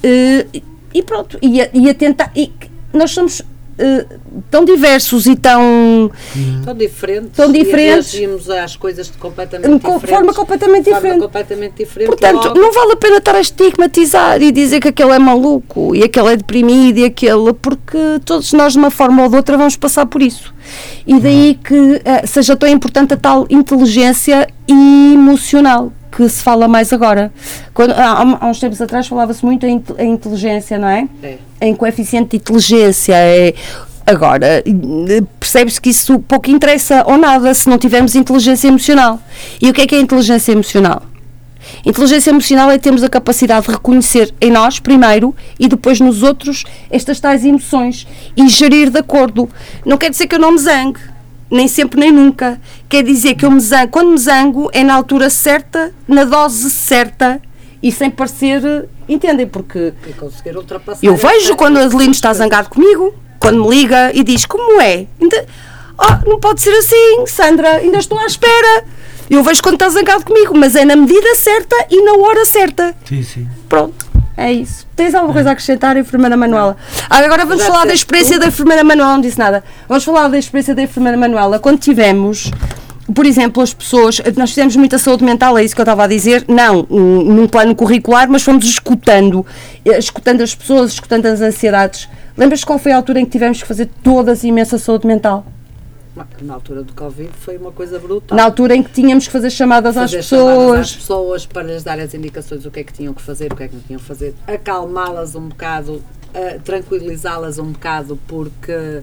Uh, e pronto, e a, e a tentar. E nós somos eh, tão diversos e tão Tão diferentes. Tão e diferentes. reagimos às coisas de completamente Com diferentes. forma completamente forma diferente. completamente diferente. Portanto, logo. não vale a pena estar a estigmatizar e dizer que aquele é maluco e aquele é deprimido e aquele, porque todos nós, de uma forma ou de outra, vamos passar por isso. E daí que eh, seja tão importante a tal inteligência emocional que se fala mais agora. Quando, há, há uns tempos atrás falava-se muito em, em inteligência, não é? É. Em coeficiente de inteligência. É, agora, percebe-se que isso pouco interessa ou nada se não tivermos inteligência emocional. E o que é que é inteligência emocional? Inteligência emocional é termos a capacidade de reconhecer em nós, primeiro, e depois nos outros, estas tais emoções e gerir de acordo. Não quer dizer que eu não me zangue, nem sempre nem nunca. Quer dizer que eu me zango, quando me zango, é na altura certa, na dose certa e sem parecer. Entendem? Porque E conseguir ultrapassar. eu vejo quando o Adelino está zangado comigo, quando me liga e diz como é. Oh, não pode ser assim, Sandra, ainda estou à espera. Eu vejo quando está zangado comigo, mas é na medida certa e na hora certa. Sim, sim. Pronto, é isso. Tens alguma coisa a acrescentar, enfermeira Manuela? Ah, Agora vamos falar da experiência da enfermeira Manuela, não disse nada. Vamos falar da experiência da enfermeira Manuela. Quando tivemos, por exemplo, as pessoas, nós fizemos muita saúde mental, é isso que eu estava a dizer, não num plano curricular, mas fomos escutando, eh, escutando as pessoas, escutando as ansiedades. Lembras qual foi a altura em que tivemos que fazer todas imensa saúde mental? Na altura do Covid foi uma coisa brutal. Na altura em que tínhamos que fazer chamadas às fazer chamadas pessoas. às pessoas para lhes dar as indicações do que é que tinham que fazer, o que é que não tinham que fazer, acalmá-las um bocado, eh, tranquilizá-las um bocado, porque,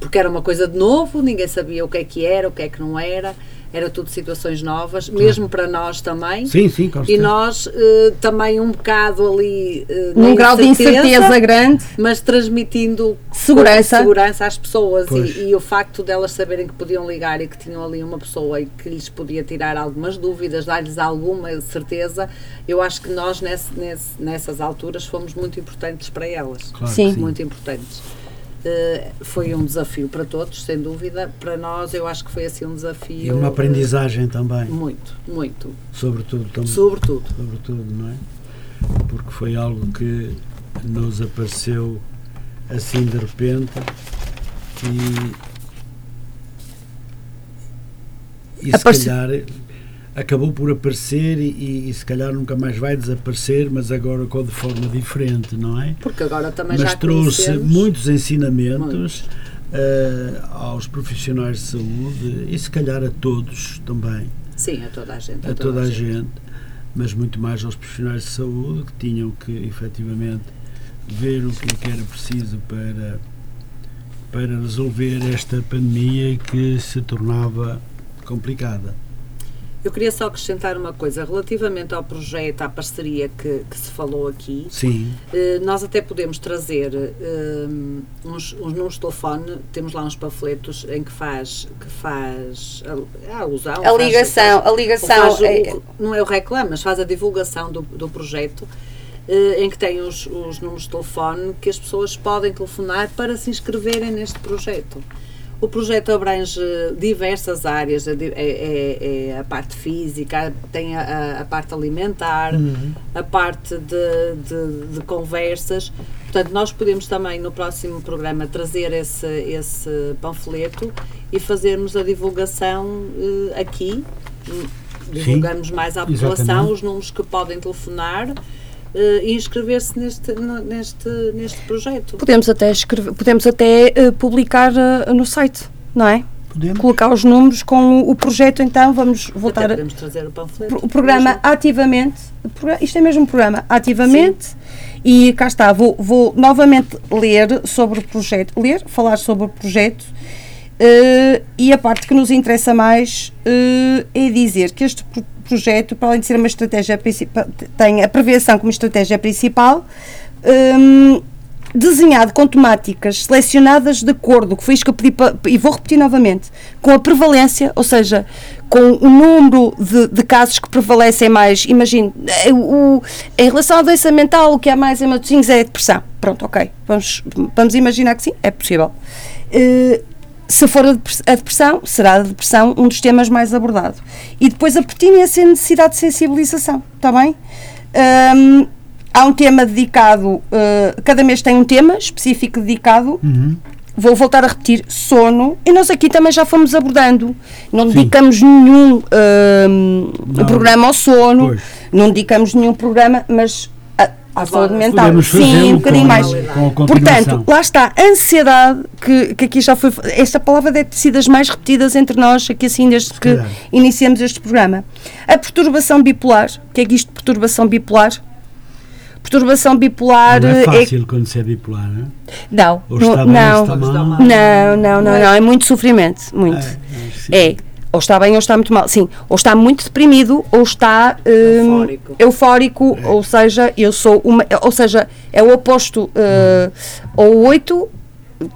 porque era uma coisa de novo, ninguém sabia o que é que era, o que é que não era, era tudo situações novas, mesmo para nós também. Sim, sim, com E certeza. nós eh, também um bocado ali eh, Num grau de incerteza grande. mas transmitindo Segurança. segurança às pessoas e, e o facto delas saberem que podiam ligar e que tinham ali uma pessoa e que lhes podia tirar algumas dúvidas, dar-lhes alguma certeza, eu acho que nós nesse, nesse- nessas alturas fomos muito importantes para elas. Claro sim. Muito importantes. Eh, foi um desafio para todos, sem dúvida. Para nós, eu acho que foi assim um desafio. E uma aprendizagem também, Muito, muito. sobretudo, também, Sobretudo. sobretudo, não é? Porque foi algo que nos apareceu assim de repente e, e se calhar acabou por aparecer e, e, se calhar nunca mais vai desaparecer, mas agora com de forma diferente, não é? Porque agora também mas já trouxe muitos ensinamentos Muitos. eh, aos profissionais de saúde e se calhar a todos também, Sim, a toda a gente. a toda a gente, mas muito mais aos profissionais de saúde que tinham que efetivamente ver o que é que era preciso para, para resolver esta pandemia que se tornava complicada. Eu queria só acrescentar uma coisa relativamente ao projeto, à parceria que, que se falou aqui. Sim, eh, nós até podemos trazer eh, uns, uns números de telefone, temos lá uns panfletos em que faz, que faz a, a alusão. A faz- ligação, faz- a ligação. faz o- é- não é o reclame, mas faz a divulgação do, do projeto, eh, em que tem os, os números de telefone que as pessoas podem telefonar para se inscreverem neste projeto. O projeto abrange diversas áreas, é, é- é a parte física, tem a, a- parte alimentar, a parte de, de- de conversas. Portanto, nós podemos também no próximo programa trazer esse, esse panfleto e fazermos a divulgação eh, aqui, hum, divulgarmos mais à população exatamente. os números que podem telefonar e inscrever-se neste, neste, neste projeto. Podemos até, escrever, podemos até eh, publicar eh, no site, não é? podemos? Colocar os números com o, o projeto, então vamos Até voltar a, podemos trazer o panfleto. o programa mesmo. ativamente. Isto é mesmo um programa ativamente. E cá está, vou, vou novamente ler sobre o projeto, ler, falar sobre o projeto. eh, e a parte que nos interessa mais eh, é dizer que este pro- projeto, para além de ser uma estratégia principal, tem a prevenção como estratégia principal, hum, desenhado com temáticas selecionadas de acordo, que foi isto que eu pedi e vou repetir novamente, com a prevalência, ou seja, com o número de, de casos que prevalecem mais, imagine, eh, o, em relação à doença mental, o que há mais em Matosinhos é a depressão. Pronto, ok, vamos, vamos imaginar que sim, é possível. Eh, se for a depre- a depressão, será a depressão um dos temas mais abordado. E depois a pertinência e a necessidade de sensibilização, está bem? Hum, há um tema dedicado, uh, cada mês tem um tema específico dedicado Uhum. vou voltar a repetir, sono, e nós aqui também já fomos abordando. Não dedicamos nenhum hum, Não. programa ao sono, Pois. não dedicamos nenhum programa, mas à saúde mental. Podemos Sim, um bocadinho mais. Portanto, lá está, a ansiedade, que, que aqui já foi. Esta palavra deve ter sido das mais repetidas entre nós, aqui assim, desde que iniciamos este programa. A perturbação bipolar, o que é que isto de perturbação bipolar? Perturbação bipolar não é é. fácil quando se é bipolar, não é? Não, Ou não, está bem, não, não, não, não, não, é muito sofrimento, muito. É, é. É, ou está bem ou está muito mal. Sim, ou está muito deprimido ou está hum, Eufórico. eufórico, ou seja, eu sou uma, ou seja, é o oposto uh, ou oito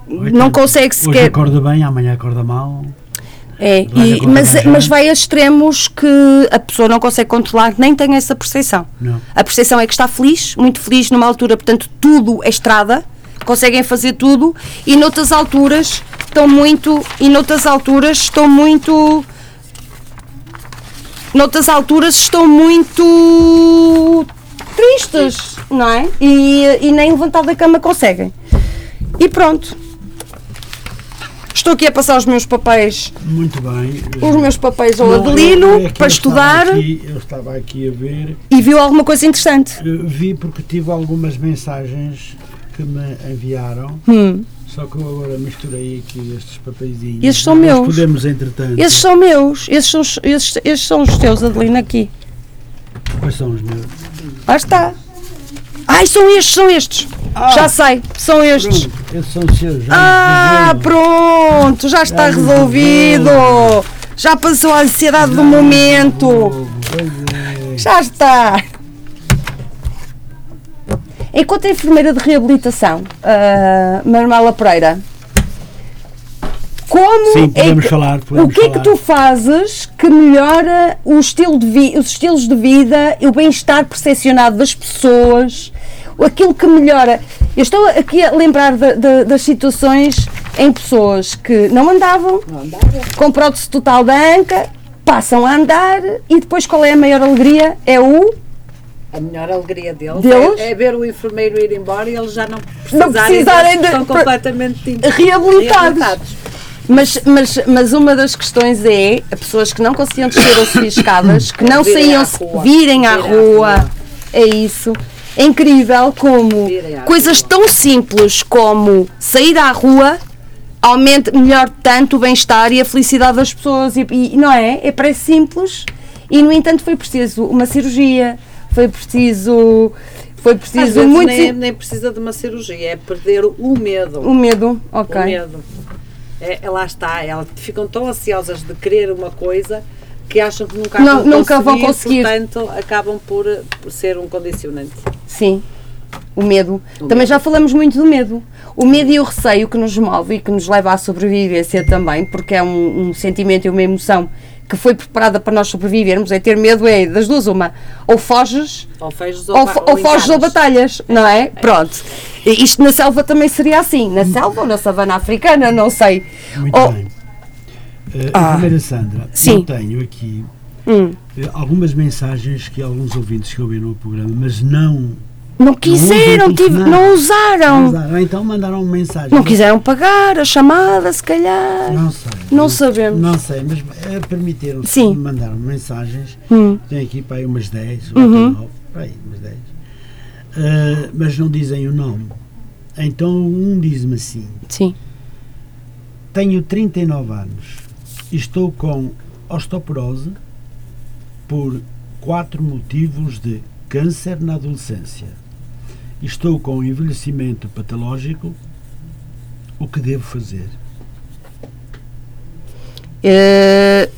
não então, consegue Hoje sequer acorda bem, amanhã acorda mal. é, e- mas, mas vai a extremos que a pessoa não consegue controlar, nem tem essa percepção. Não. A percepção é que está feliz, muito feliz numa altura, portanto, tudo é estrada, conseguem fazer tudo, e noutras alturas estão muito, e noutras alturas estão muito, noutras alturas estão muito tristes, não é? E, e nem levantar da cama conseguem. E pronto. Estou aqui a passar os meus papéis, Muito bem. os meus papéis ao Adelino é para estudar Estava aqui, eu estava aqui a ver. e viu alguma coisa interessante. Eu vi porque tive algumas mensagens que me enviaram. Hum. Só que eu agora misturei aqui estes papeizinhos. Esses são Nós meus. podemos, entretanto. Esses são meus, esses são, os- esses, esses são os teus, Adelina, aqui. Quais são os meus? Lá está. Ai, são estes, são estes. Ah. Já sei, são estes. Pronto, esses são os seus. já Ah, pronto, já está Já resolvido. Já passou a ansiedade do resolveu. momento. Pois é. Já está. Enquanto enfermeira de reabilitação, Manuela Pereira, como Sim, é podemos que- falar. o Podemos que é que falar. tu fazes que melhora o estilo de vi- os estilos de vida, o bem-estar percepcionado das pessoas, aquilo que melhora? Eu estou aqui a lembrar de- de- das situações em pessoas que não andavam, Não com prótese total da anca, passam a andar e depois qual é a maior alegria? É o A melhor alegria deles, Deles? É, é ver o enfermeiro ir embora e eles já não precisarem, precisarem deles, de- estão completamente reabilitados. Mas, mas, mas uma das questões é pessoas que não conseguiam descer ou subir escadas, que não Virem saíam, à rua. virem à Virem rua. rua. É isso. É incrível como coisas rua. tão simples como sair à rua aumenta melhor tanto o bem-estar e a felicidade das pessoas. E, e não é? É parece simples e, no entanto, foi preciso uma cirurgia, foi preciso. Foi preciso muito. nem, nem precisa de uma cirurgia, é perder o medo. O medo, ok. O medo. É, é, lá está, elas ficam tão ansiosas de querer uma coisa que acham que nunca, Não- vão, nunca conseguir, vão conseguir. portanto acabam por, por ser um condicionante. Sim, o medo. O também medo. já falamos muito do medo. O medo e o receio que nos move e que nos leva à sobrevivência também, porque é um, um sentimento e uma emoção que foi preparada para nós sobrevivermos. É ter medo, é das duas, uma. Ou foges, Ou ou, ou, ou ou foges ou batalhas, não é? Pronto. E Isto na selva também seria assim. Na selva ou na savana africana, não sei. Muito Oh, bem. Uh, Ah. Enfermeira Sandra, Sim. eu tenho aqui hum, uh, algumas mensagens que alguns ouvintes que ouviram o programa, mas não, não quiseram, usam tive- não usaram. usaram. Então mandaram mensagem. Não quiseram pagar a chamada, se calhar. Não sei. Não sabemos. Não sei, mas uh, permitiram-se Sim. mandaram mensagens. Hum. Tem aqui para aí umas 10, Uhum. ou 9, para aí umas 10. Uh, mas não dizem o nome. Então um diz-me assim: Sim. Tenho 39 anos e estou com osteoporose por quatro motivos de câncer na adolescência. Estou com envelhecimento patológico. O que devo fazer? Eh,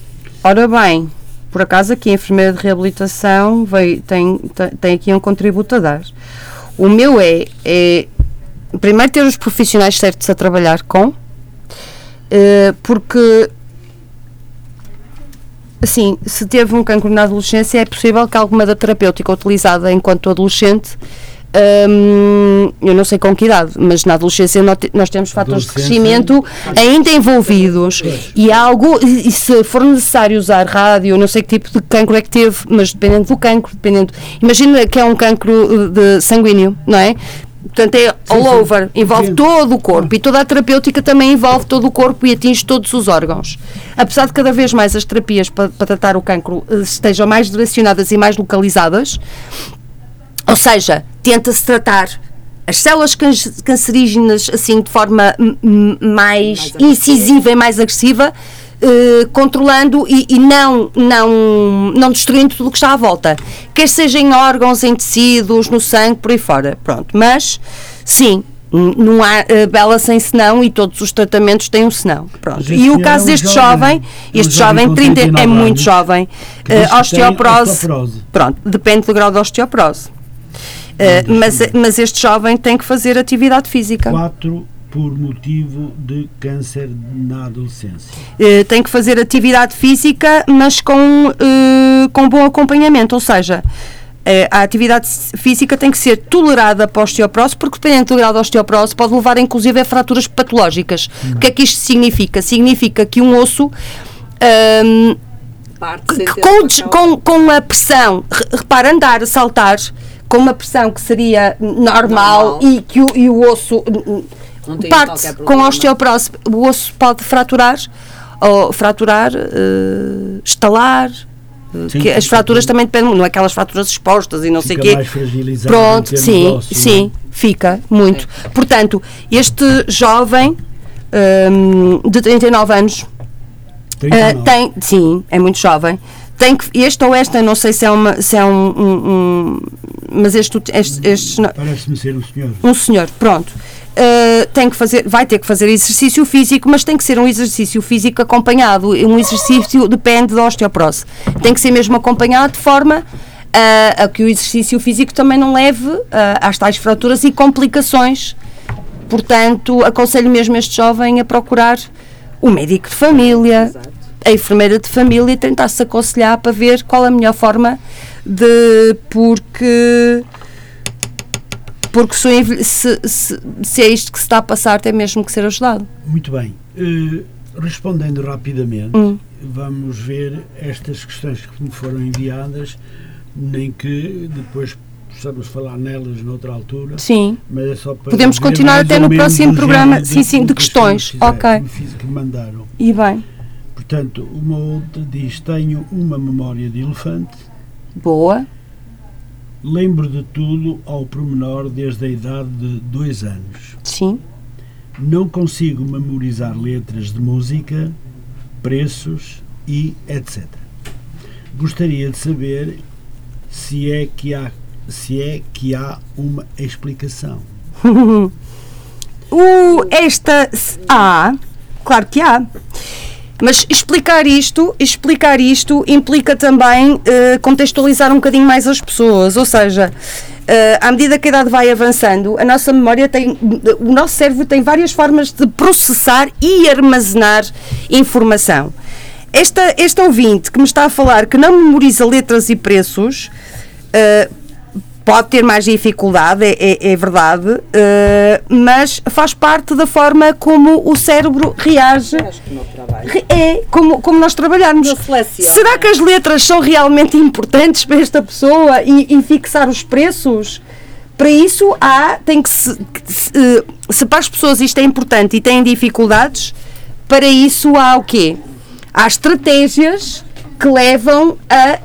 ora bem, por acaso aqui a enfermeira de reabilitação veio, tem, tem, aqui um contributo a dar. O meu é, é primeiro ter os profissionais certos a trabalhar com, eh, porque assim, se teve um cancro na adolescência, é possível que alguma da terapêutica utilizada enquanto adolescente hum, eu não sei com que idade, mas na adolescência nós, te- nós temos fatores de crescimento ainda envolvidos e algo, e se for necessário usar rádio, não sei que tipo de cancro é que teve, mas dependendo do cancro, dependendo, imagina que é um cancro eh, de sanguíneo, não é? Portanto, é all sim. over, envolve todo o corpo e toda a terapêutica também envolve todo o corpo e atinge todos os órgãos. Apesar de cada vez mais as terapias para, para tratar o cancro eh, estejam mais direcionadas e mais localizadas, ou seja, tenta-se tratar as células can- cancerígenas assim de forma mais, Mais incisiva e mais agressiva, eh, controlando e, e não, não, não destruindo tudo o que está à volta. Quer seja em órgãos, em tecidos, no sangue, por aí fora. Pronto. Mas, sim, não há eh, bela sem senão e todos os tratamentos têm um senão. Pronto. E o é caso um deste jovem, jovem, é um este jovem jovem com 30, é 39 muito jovem, eh, osteoporose. Pronto, depende do grau de osteoporose. Eh, mas, mas este jovem tem que fazer atividade física. Quatro por motivo de câncer na adolescência. Eh, tem que fazer atividade física, mas com, eh, com bom acompanhamento, ou seja, a atividade física tem que ser tolerada para a osteoporose, porque dependendo do grau de osteoporose pode levar inclusive a fraturas patológicas. O que é que isto significa? Significa que um osso que ter com, com, com a pressão, re- repara, andar, saltar, com uma pressão que seria normal, Normal. e que o, e o osso Não parte com osteoporose, o osso pode fraturar, ou fraturar, eh, estalar, eh, Sim, que as sim, fraturas sim. também dependem, não é aquelas fraturas expostas e não sei o Fica quê. mais fragilizado em Pronto, sim, ósseos, sim, fica muito. Portanto, este jovem hum, de 39 anos 39. Uh, tem, sim, é muito jovem. Tem que, este ou esta, não sei se é, uma, se é um, um- um- Mas este, este, este Parece-me ser um senhor. um senhor, pronto. Uh, tem que fazer, vai ter que fazer exercício físico, mas tem que ser um exercício físico acompanhado. Um exercício depende da osteoporose. Tem que ser mesmo acompanhado de forma a, a que o exercício físico também não leve uh, às tais fraturas e complicações. Portanto, aconselho mesmo este jovem a procurar o médico de família, Exato. A enfermeira de família e tentar-se aconselhar para ver qual a melhor forma de. porque. Porque se, se, se, é isto que se está a passar, tem mesmo que ser ajudado. Muito bem. Eh, respondendo rapidamente, Hum. vamos ver estas questões que me foram enviadas, nem que depois possamos falar nelas noutra altura. Sim. Mas é só para Podemos continuar até no próximo programa, sim, sim, de que questões. fizeram, Ok. que fiz- Que mandaram. E bem. Portanto, uma outra diz: Tenho uma memória de elefante, Boa. lembro de tudo ao pormenor desde a idade de dois anos. Sim. Não consigo memorizar letras de música, preços e etc. Gostaria de saber se é que há, se é que há uma explicação. O, esta s- há, claro que há. Mas explicar isto, explicar isto implica também eh, contextualizar um bocadinho mais as pessoas, ou seja, eh, à medida que a idade vai avançando, a nossa memória tem, o nosso cérebro tem várias formas de processar e armazenar informação. Esta, este ouvinte que me está a falar que não memoriza letras e preços, eh, pode ter mais dificuldade, é, é- é verdade, eh, mas faz parte da forma como o cérebro reage. É como, como nós seleciona. Será que as letras são realmente importantes para esta pessoa e, e fixar os preços? Para isso há, tem que se, se, eh, se para as pessoas isto é importante e têm dificuldades, para isso há o quê? Há estratégias que levam a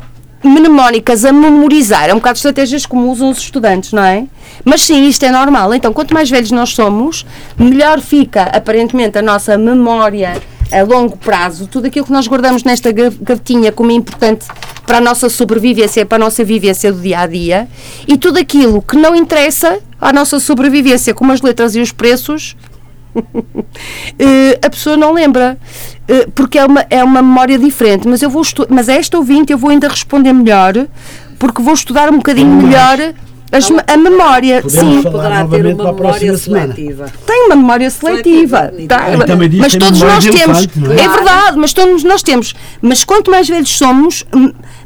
mnemónicas, a memorizar. É um bocado estratégias como usam os estudantes, não é? Mas sim, isto é normal. Então, quanto mais velhos nós somos, melhor fica, aparentemente, a nossa memória a longo prazo. Tudo aquilo que nós guardamos nesta ga- gavetinha como importante para a nossa sobrevivência, para a nossa vivência do dia a dia. E tudo aquilo que não interessa à nossa sobrevivência, como as letras e os preços, eh, a pessoa não lembra, eh, porque é uma, é uma memória diferente. Mas, eu vou mas a esta ouvinte eu vou ainda responder melhor, porque vou estudar um bocadinho melhor as a memória. Podemos Sim, Poderá ter uma para a próxima memória semana. seletiva. tem uma memória seletiva. Seletiva. Tá, também diz mas todos nós temos. elefante, É? é? verdade, mas todos nós temos. Mas quanto mais velhos somos,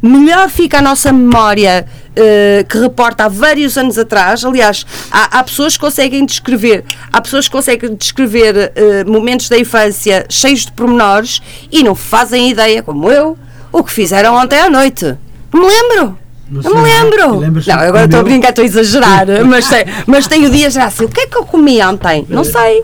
melhor fica a nossa memória eh, que reporta há vários anos atrás. Aliás, há, há pessoas que conseguem descrever, há pessoas que conseguem descrever eh, momentos da infância cheios de pormenores e não fazem ideia, como eu, o que fizeram ontem à noite. Me lembro. Não, Não me lembro. Não, agora estou a brincar, estou a exagerar. mas, sei- mas tenho dias já assim. O que é que eu comi ontem? Não sei.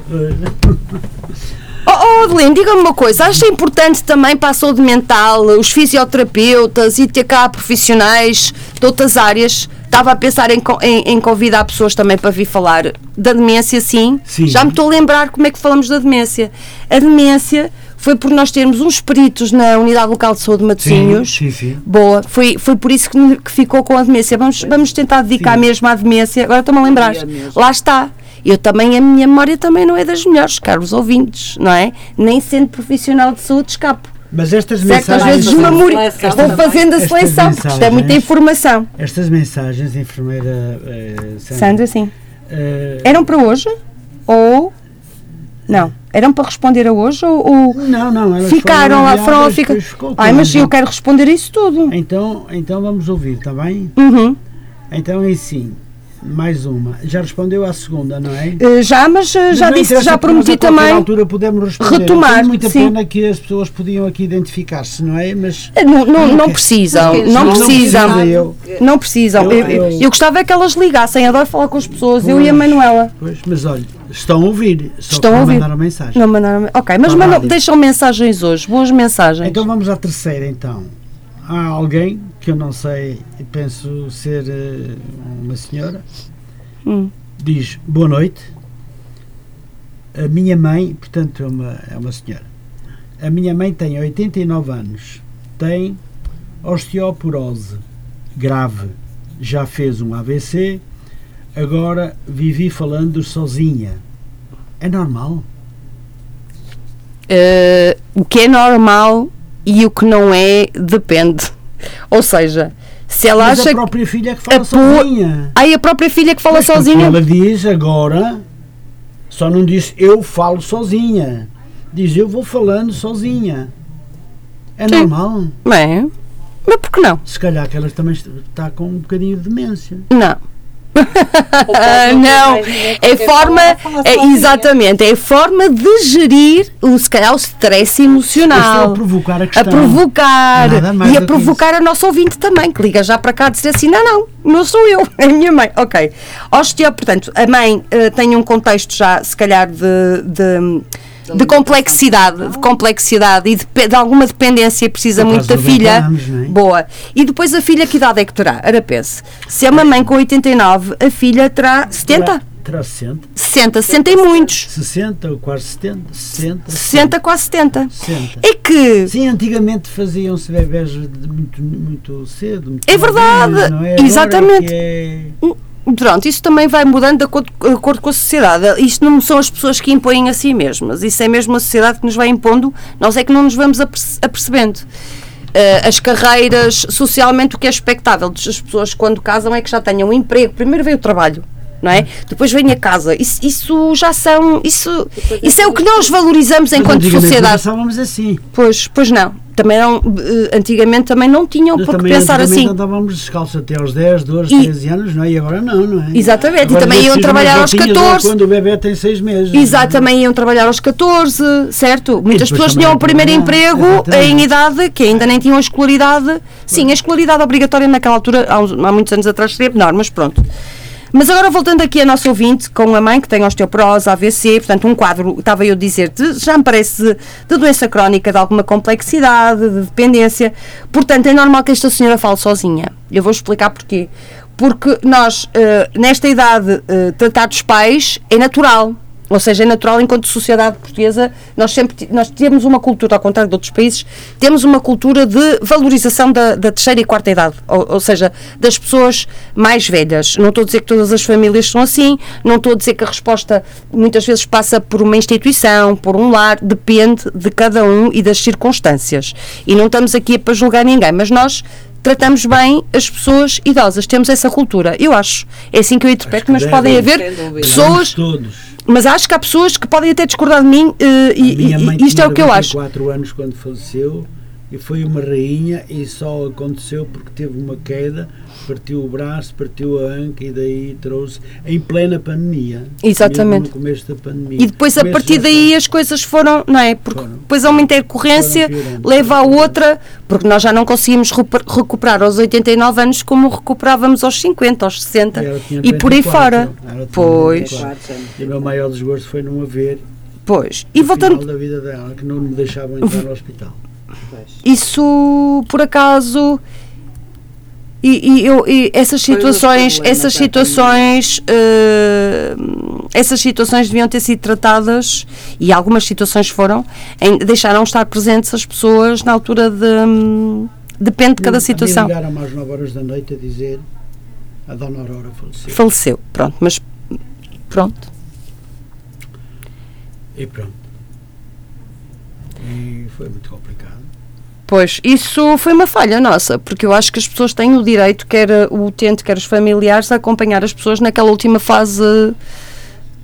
Oh, oh Adelino, diga-me uma coisa. Acha importante também para a saúde mental os fisioterapeutas e ter cá profissionais de outras áreas? Estava a pensar em, em- em convidar pessoas também para vir falar da demência, sim. Sim. Já me estou a lembrar como é que falamos da demência. A demência foi por nós termos uns peritos na Unidade Local de Saúde de Matosinhos. Sim, sim, sim. Boa, foi, foi por isso que, que ficou com a demência. Vamos, vamos tentar dedicar Sim. mesmo à demência. Agora estou-me a lembrar. Mesmo. Lá está. Eu também, a minha memória também não é das melhores, caros ouvintes, não é? Nem sendo profissional de saúde escapo. Mas estas Certo, às mensagens. vezes uma memória. Seleção Vou também. fazendo a seleção, porque isto é muita informação. Estas mensagens, enfermeira eh, Sandra, Sandra, sim. eh, Eram para hoje? Ou. Não. Eram para responder a hoje? Ou. ou não, não, ficaram lá, depois ficou Ai, mas eu quero responder isso tudo. Então, então vamos ouvir, está bem? Uhum. Então é assim, mais uma. Já respondeu à segunda, não é? Eh, já, mas eh, já Não disse, já prometi também. altura podemos responder. retomar, tenho muita sim. pena que as pessoas podiam aqui identificar-se, não é? Mas Eh, Não, não, não precisam, não não precisam. Não precisam. Eu- Eu, eu, eu- gostava é que elas ligassem, adoro falar com as pessoas, eu e a Pois. Manuela. Pois, mas olha, estão a ouvir, só Estão a não ouvir. mandaram mensagem. Não mandaram. Ok, mas mandam, deixam mensagens hoje, boas mensagens. Então vamos à terceira então. Há alguém que eu não sei, penso ser eh, uma senhora, Hum. diz boa noite. A minha mãe, portanto é uma, é uma senhora, a minha mãe tem 89 anos, tem osteoporose grave, já fez um AVC, agora vivi falando sozinha. É normal? Eh, o que é normal e o que não é, depende. Ou seja, se ela Mas acha a que. própria filha é que fala po- sozinha. Aí a própria filha que fala Mas sozinha. Ela diz agora, só não diz eu falo sozinha. Diz eu vou falando sozinha. É Sim. normal. Bem, mas por que não? Se calhar que ela também está com um bocadinho de demência. Não. Não, é forma, é, exatamente, é forma de gerir o, se calhar, o stress emocional. a provocar a a questão. provocar Nada mais e a provocar a nossa ouvinte também, que liga já para cá a dizer assim: não, não, não sou eu, é a minha mãe. Ok. Osteo, portanto, a mãe eh, tem um contexto já, se calhar, de. de de complexidade, de complexidade e de, de alguma dependência precisa muito da dos 90 filha. anos, é? Boa. E depois a filha, que idade é que terá? Ora, pense. Se é uma mãe com 89, a filha terá 70? Terá, terá 60, 60, 60 e muitos. 60 ou quase 70, 60. 60, quase 70. 60. É que. Sim, antigamente faziam-se bebés muito, muito cedo. Muito É verdade, não é? Exatamente. é- Pronto, isso também vai mudando de acordo, de acordo com a sociedade. Isto não são as pessoas que impõem a si mesmas. Isso é mesmo a sociedade que nos vai impondo. Nós é que não nos vamos aperce- apercebendo. Eh, as carreiras, socialmente, o que é expectável as pessoas quando casam é que já tenham um emprego. Primeiro vem o trabalho. Não é? Depois vem a casa. Isso, isso já são. Isso, isso é o que nós valorizamos enquanto sociedade. Pensávamos assim. Pois, pois não. Também não, eh, antigamente também não tinham Nós por que também pensar antigamente assim. andávamos descalços até aos 10, 12, E- 13 anos, não é? E agora não, não é? Exatamente, e Agora também é iam trabalhar aos voltinhas 14. Quando o bebê tem 6 meses. Exato, também iam trabalhar aos 14, certo? Muitas pessoas também tinham o primeiro emprego exatamente. em idade que ainda nem tinham a escolaridade. Sim, a escolaridade obrigatória naquela altura, há, uns- há muitos anos atrás, seria menor, mas pronto. Mas agora voltando aqui a nosso ouvinte, com a mãe que tem osteoporose, AVC, portanto um quadro, estava eu a dizer, de- já me parece de, doença crónica, de alguma complexidade, de dependência. Portanto, é normal que esta senhora fale sozinha. Eu vou explicar porquê. Porque nós, eh, nesta idade, eh, tratar dos pais é natural. Ou seja, é natural enquanto sociedade portuguesa, nós sempre nós temos uma cultura, ao contrário de outros países, temos uma cultura de valorização da, da terceira e quarta idade, ou, ou seja, das pessoas mais velhas. Não estou a dizer que todas as famílias são assim, não estou a dizer que a resposta muitas vezes passa por uma instituição, por um lar, depende de cada um e das circunstâncias. E não estamos aqui para julgar ninguém, mas nós tratamos bem as pessoas idosas, temos essa cultura, eu acho. É assim que eu interpreto, mas podem haver pessoas todos. mas acho que há pessoas que podem até discordar de mim eh, e, e- isto é o que eu acho. 94 anos quando faleceu, e foi uma rainha e só aconteceu porque teve uma queda, partiu o braço, partiu a anca e daí trouxe em plena pandemia. Exatamente. No começo da pandemia. E depois a partir daí as coisas foram, não é? Porque Foram. depois a uma intercorrência leva a outra, porque nós já não conseguimos recu- recuperar aos 89 anos como recuperávamos aos 50, aos 60 Ela tinha e por aí 94, fora. Pois, 94. Quatro anos. E o meu maior desgosto foi não haver pois. E voltando, da vida dela, que não me deixavam entrar no hospital. Isso por acaso. E, e eu, e essas um situações, essas situações, eh, essas situações deviam ter sido tratadas e algumas situações foram, em, deixaram estar presentes as pessoas na altura de hum, depende de cada A situação. ligaram às 9 horas da noite a dizer a Dona Aurora faleceu. Faleceu, pronto, mas pronto. E pronto. E foi muito complicado. Pois, isso foi uma falha nossa, porque eu acho que as pessoas têm o direito, quer o utente, quer os familiares, a acompanhar as pessoas naquela última fase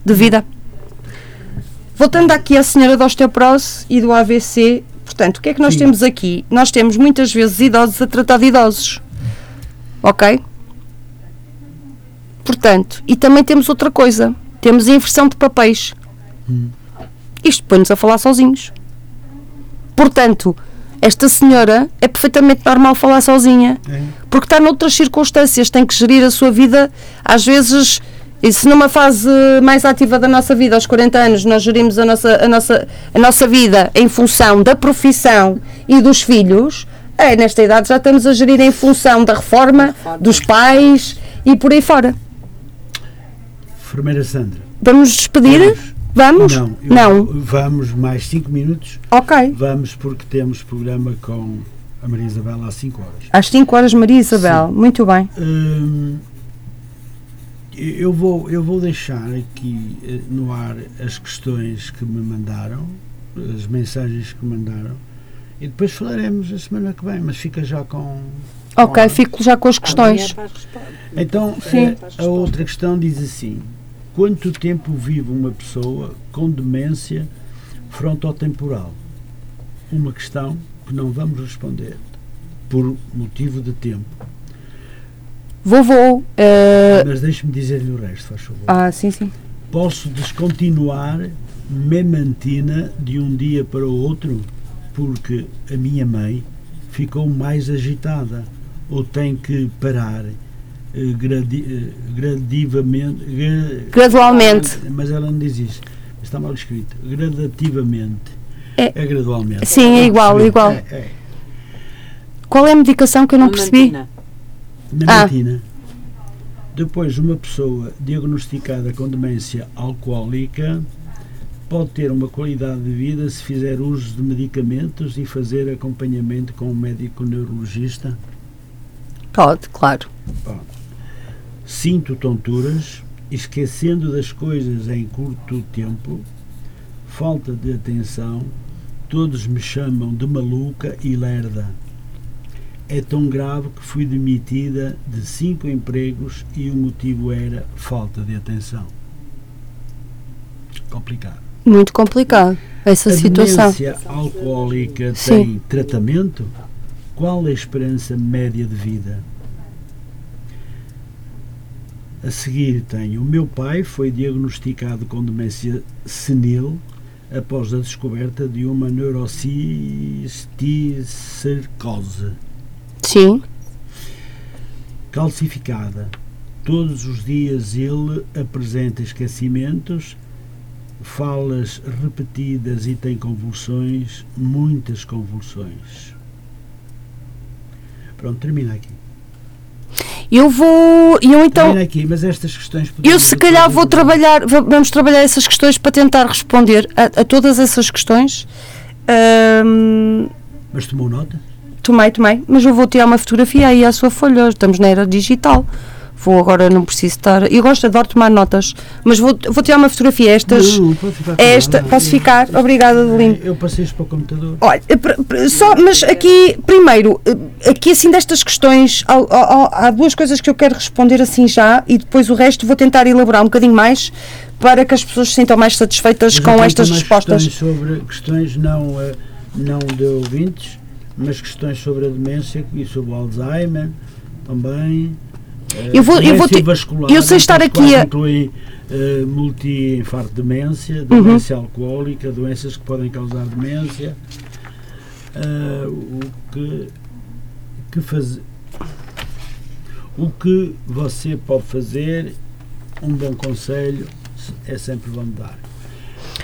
de vida. Voltando aqui à senhora da osteoporose e do AVC, portanto, o que é que nós Sim. temos aqui? Nós temos muitas vezes idosos a tratar de idosos. Ok? Portanto, e também temos outra coisa. Temos a inversão de papéis. Hum. Isto põe-nos a falar sozinhos. Portanto, esta senhora é perfeitamente normal falar sozinha, É. porque está noutras circunstâncias, tem que gerir a sua vida, às vezes, e se numa fase mais ativa da nossa vida, aos 40 anos, nós gerimos a nossa, a nossa, a nossa vida em função da profissão e dos filhos, é, nesta idade já estamos a gerir em função da reforma, dos pais e por aí fora. Enfermeira Sandra. Vamos despedir? Vamos? Não, eu- Não. Vamos mais 5 minutos. Ok. Vamos porque temos programa com a Maria Isabel às 5 horas. Às 5 horas, Maria Isabel. Muito bem. Hum, eu, vou, eu vou deixar aqui eh, no ar as questões que me mandaram, as mensagens que mandaram, e depois falaremos a semana que vem, mas fica já com. Ok, fico já com as questões. Então, Sim. eh, a outra questão diz assim: quanto tempo vive uma pessoa com demência frontotemporal? Uma questão que não vamos responder por motivo de tempo. Vovô. eh, Mas deixe-me dizer-lhe o resto, faz favor. Ah, sim, sim. Posso descontinuar memantina de um dia para o outro porque a minha mãe ficou mais agitada ou tem que parar gradi, eh, gradativamente. gra- Gradualmente. Mas ela não diz isso. Está mal escrito. Gradativamente. É. gradualmente. Sim, é igual, Percebi. igual. É, é. Qual é a medicação que eu não percebi? Amantina. Memantina. Depois, uma pessoa diagnosticada com demência alcoólica pode ter uma qualidade de vida se fizer uso de medicamentos e fazer acompanhamento com um médico neurologista. Pode, claro. Sinto tonturas, esquecendo das coisas em curto tempo, falta de atenção, todos me chamam de maluca e lerda. É tão grave que fui demitida de cinco empregos e o motivo era falta de atenção. Complicado. Muito complicado essa a situação. demência alcoólica Sim. tem tratamento? Qual a esperança média de vida? A seguir tenho o meu pai foi diagnosticado com demência senil após a descoberta de uma neurocisticercose Sim. calcificada. Todos os dias ele apresenta esquecimentos, falas repetidas e tem convulsões, muitas convulsões. Pronto, termina aqui. Eu vou. Eu então. aqui, mas estas questões. Eu se calhar vou trabalhar, va- vamos trabalhar essas questões para tentar responder a, a todas essas questões. Ahm, Mas tomou nota? tomei, tomei, mas eu vou tirar uma fotografia aí à sua folha, estamos na era digital. Vou agora, não preciso estar. Eu gosto, adoro tomar notas, mas vou, vou tirar uma fotografia. Estas. Não, ficar com esta, posso ficar? Obrigada, Adelino. Eu passei isto para o computador. Olha, eh, só, mas aqui, primeiro, eh, aqui assim destas questões, há, há- há duas coisas que eu quero responder assim já e depois o resto vou tentar elaborar um bocadinho mais para que as pessoas se sintam mais satisfeitas Mas com estas respostas. Questões sobre questões não, eh, não de ouvintes, mas questões sobre a demência e sobre o Alzheimer também. Eu vou- eu vou demência te- vascular, eu sei estar aqui a- inclui eh, multi-infarto de demência, Uhum. demência alcoólica, doenças que podem causar demência. Eh, o que, que fazer o que você pode fazer um bom conselho é sempre bom dar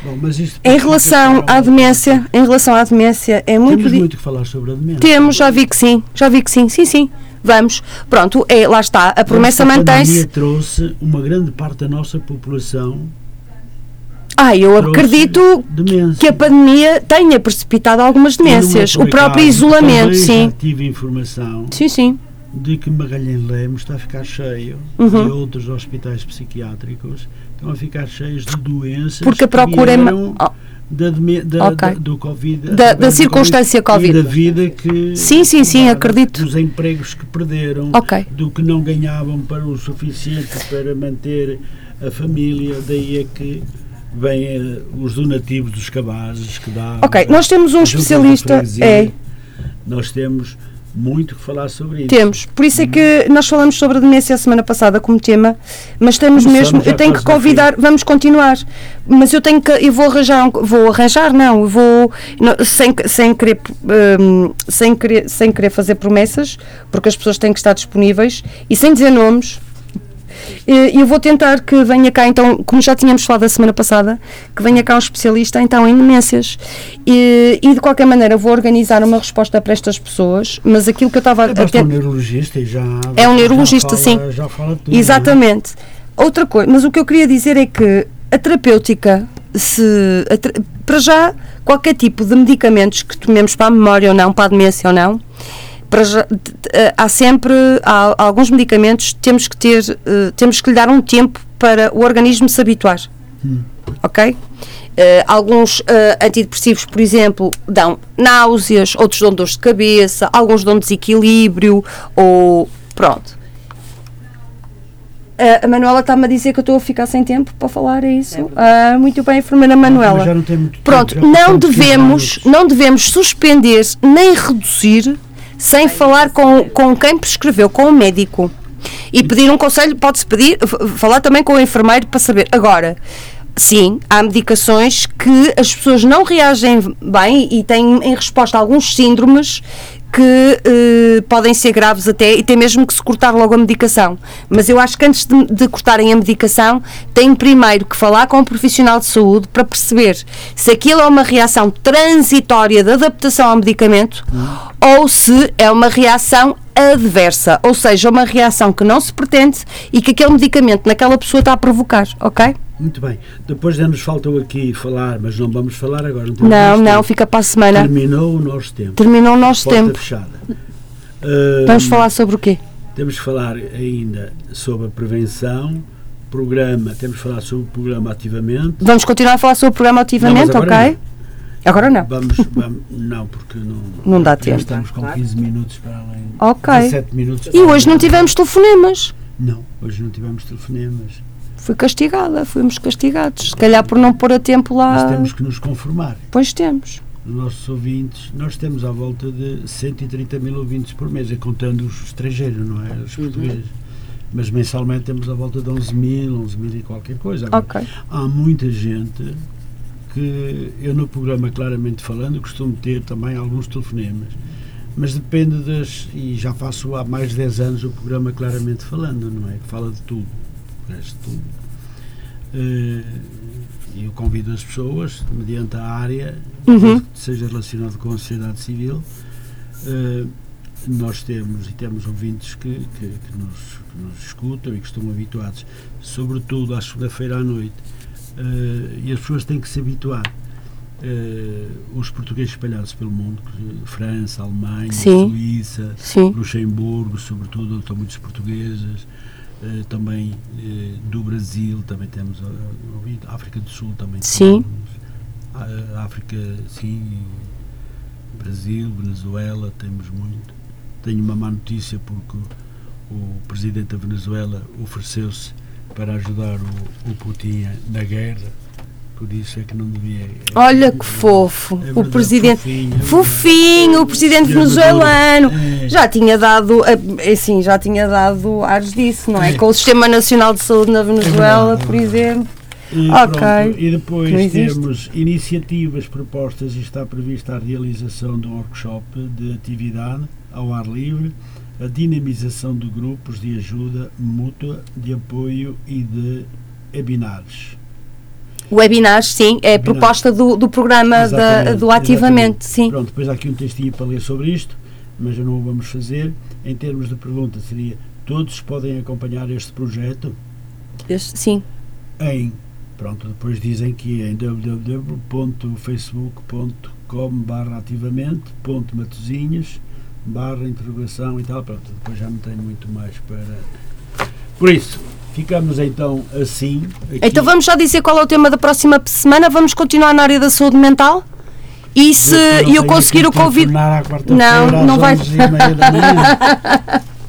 bom, Em relação à demência, em relação à demência, é muito, temos muito que falar sobre a demência Temos, já vi que sim, já vi que sim, sim, sim. Vamos. Pronto, é, lá está, a promessa Esta pandemia mantém-se. trouxe uma grande parte da nossa população Ah, eu acredito demência. que a pandemia tenha precipitado algumas é demências. O próprio acaso, isolamento, sim. já tive informação Sim, sim. de que Magalhães Lemos está a ficar cheio Uhum. e outros hospitais psiquiátricos estão a ficar cheios de doenças Porque a que procura é. ma- vieram Oh, da, da- Ok. da- do Covid Da- da circunstância Covid. e da vida que Sim, sim, sim, acredito. dos empregos que perderam Ok. do que não ganhavam para o suficiente para manter a família daí é que vêm eh, os donativos dos cabazes que dá Ok, nós temos um especialista. É, nós temos muito que falar sobre isso temos. Por isso é que nós falamos sobre a demência a semana passada como tema, mas temos Começamos mesmo. Eu tenho que convidar, vamos continuar. Mas eu tenho que. Eu vou arranjar. vou arranjar, não. Eu vou. não, sem, sem, querer, hum, sem, querer, sem querer fazer promessas, porque as pessoas têm que estar disponíveis e sem dizer nomes. Eu vou tentar que venha cá, então, como já tínhamos falado a semana passada, que venha cá um especialista então em demências. E, e de qualquer maneira vou organizar uma resposta para estas pessoas, mas aquilo que eu estava a Basta ten- um neurologista e já É um já neurologista, fala- sim. já fala tudo, é? Exatamente. Outra coisa, mas o que eu queria dizer é que a terapêutica, se, a ter- para já, qualquer tipo de medicamentos que tomemos para a memória ou não, para a demência ou não, para há sempre há, há alguns medicamentos temos que ter eh, temos que lhe dar um tempo para o organismo se habituar. Ok? Eh, alguns eh, antidepressivos por exemplo dão náuseas outros dão dores de cabeça alguns dão desequilíbrio ou pronto. Eh, a Manuela está-me a dizer que eu estou a ficar sem tempo para falar, é isso? Ah, muito bem, enfermeira Manuela. Não tem muito Pronto, não passamos 15 devemos, não devemos suspender nem reduzir sem falar com, com quem prescreveu, com o médico. E pedir um conselho, pode-se pedir, falar também com o enfermeiro para saber. Agora, sim, há medicações que as pessoas não reagem bem e têm em resposta alguns síndromes que eh, podem ser graves até e tem mesmo que se cortar logo a medicação. Mas eu acho que antes de, de cortarem a medicação, têm primeiro que falar com um profissional de saúde para perceber se aquilo é uma reação transitória de adaptação ao medicamento ou se é uma reação adversa, ou seja, uma reação que não se pretende e que aquele medicamento naquela pessoa está a provocar, ok? Muito bem. Depois já nos faltou aqui falar, mas não vamos falar agora. Não, temos Não, não, tempo. fica para a semana. Terminou o nosso tempo. Terminou o nosso Porta tempo. fechada. Vamos falar sobre o quê? Temos que falar ainda sobre a prevenção, programa, temos que falar sobre o programa ativamente. Vamos continuar a falar sobre o programa ativamente, Não, agora ok? Agora não. Vamos, vamos não, porque não, Não dá tempo. estamos com 15 minutos para além. Ok. 17 minutos. E hoje não tivemos telefonemas. Não, hoje não tivemos telefonemas. Fui castigada, fomos castigados. Se calhar por não pôr a tempo Mas lá. temos que nos conformar. Pois temos. Os nossos ouvintes, nós temos à volta de 130 mil ouvintes por mês, é contando os estrangeiros, não é? Os portugueses. Mas mensalmente temos à volta de 11 mil, 11 mil e qualquer coisa. Agora, Ok. Há muita gente que eu no programa Claramente Falando costumo ter também alguns telefonemas. Mas depende das. E já faço há mais de 10 anos o programa Claramente Falando, não é? Que fala de tudo. De tudo. Eh, E eu convido as pessoas, mediante a área, Uhum. que seja relacionado com a sociedade civil, eh, nós temos e temos ouvintes que, que, que nos, que nos escutam e que estão habituados, sobretudo à segunda-feira à noite. Eh, e as pessoas têm que se habituar. Eh, os portugueses espalhados pelo mundo, França, Alemanha, Sim. Suíça, Sim. Luxemburgo, sobretudo, onde estão muitos portugueses, eh, também eh, do Brasil, também temos eh, ouvido, África do Sul também Sim. temos, a- África, sim, Brasil, Venezuela, temos muito. Tenho uma má notícia porque o, o presidente da Venezuela ofereceu-se para ajudar o, o Putin na guerra, Marco disse é que não devia. é- Olha que fofo, É o presidente. fofinho, é Fofinho, o presidente Senhor venezuelano. É. Já tinha dado, eh, assim, já tinha dado ares disso, não é? É. Com o Sistema Nacional de Saúde na Venezuela, verdade, é por exemplo. E, Ok. pronto, e depois temos iniciativas propostas e está prevista a realização de um workshop de atividade ao ar livre, a dinamização de grupos de ajuda mútua, de apoio e de webinars. Webinars, sim, é Webinars. proposta do, do programa da- Exatamente, do Ativamente, sim. Pronto, depois há aqui um textinho para ler sobre isto, mas não o vamos fazer. Em termos de pergunta, seria: todos podem acompanhar este projeto? Este- Sim. em pronto, depois dizem que é em www.facebook.com barra ativamente ponto matozinhas barra interrogação e tal, pronto, depois já não tenho muito mais para por isso, ficamos então assim aqui. Então vamos já dizer qual é o tema da próxima semana. Vamos continuar na área da saúde mental. E se eu tenho conseguir o convite. telefonar à quarta-feira Não, não vai- 11h30 da manhã.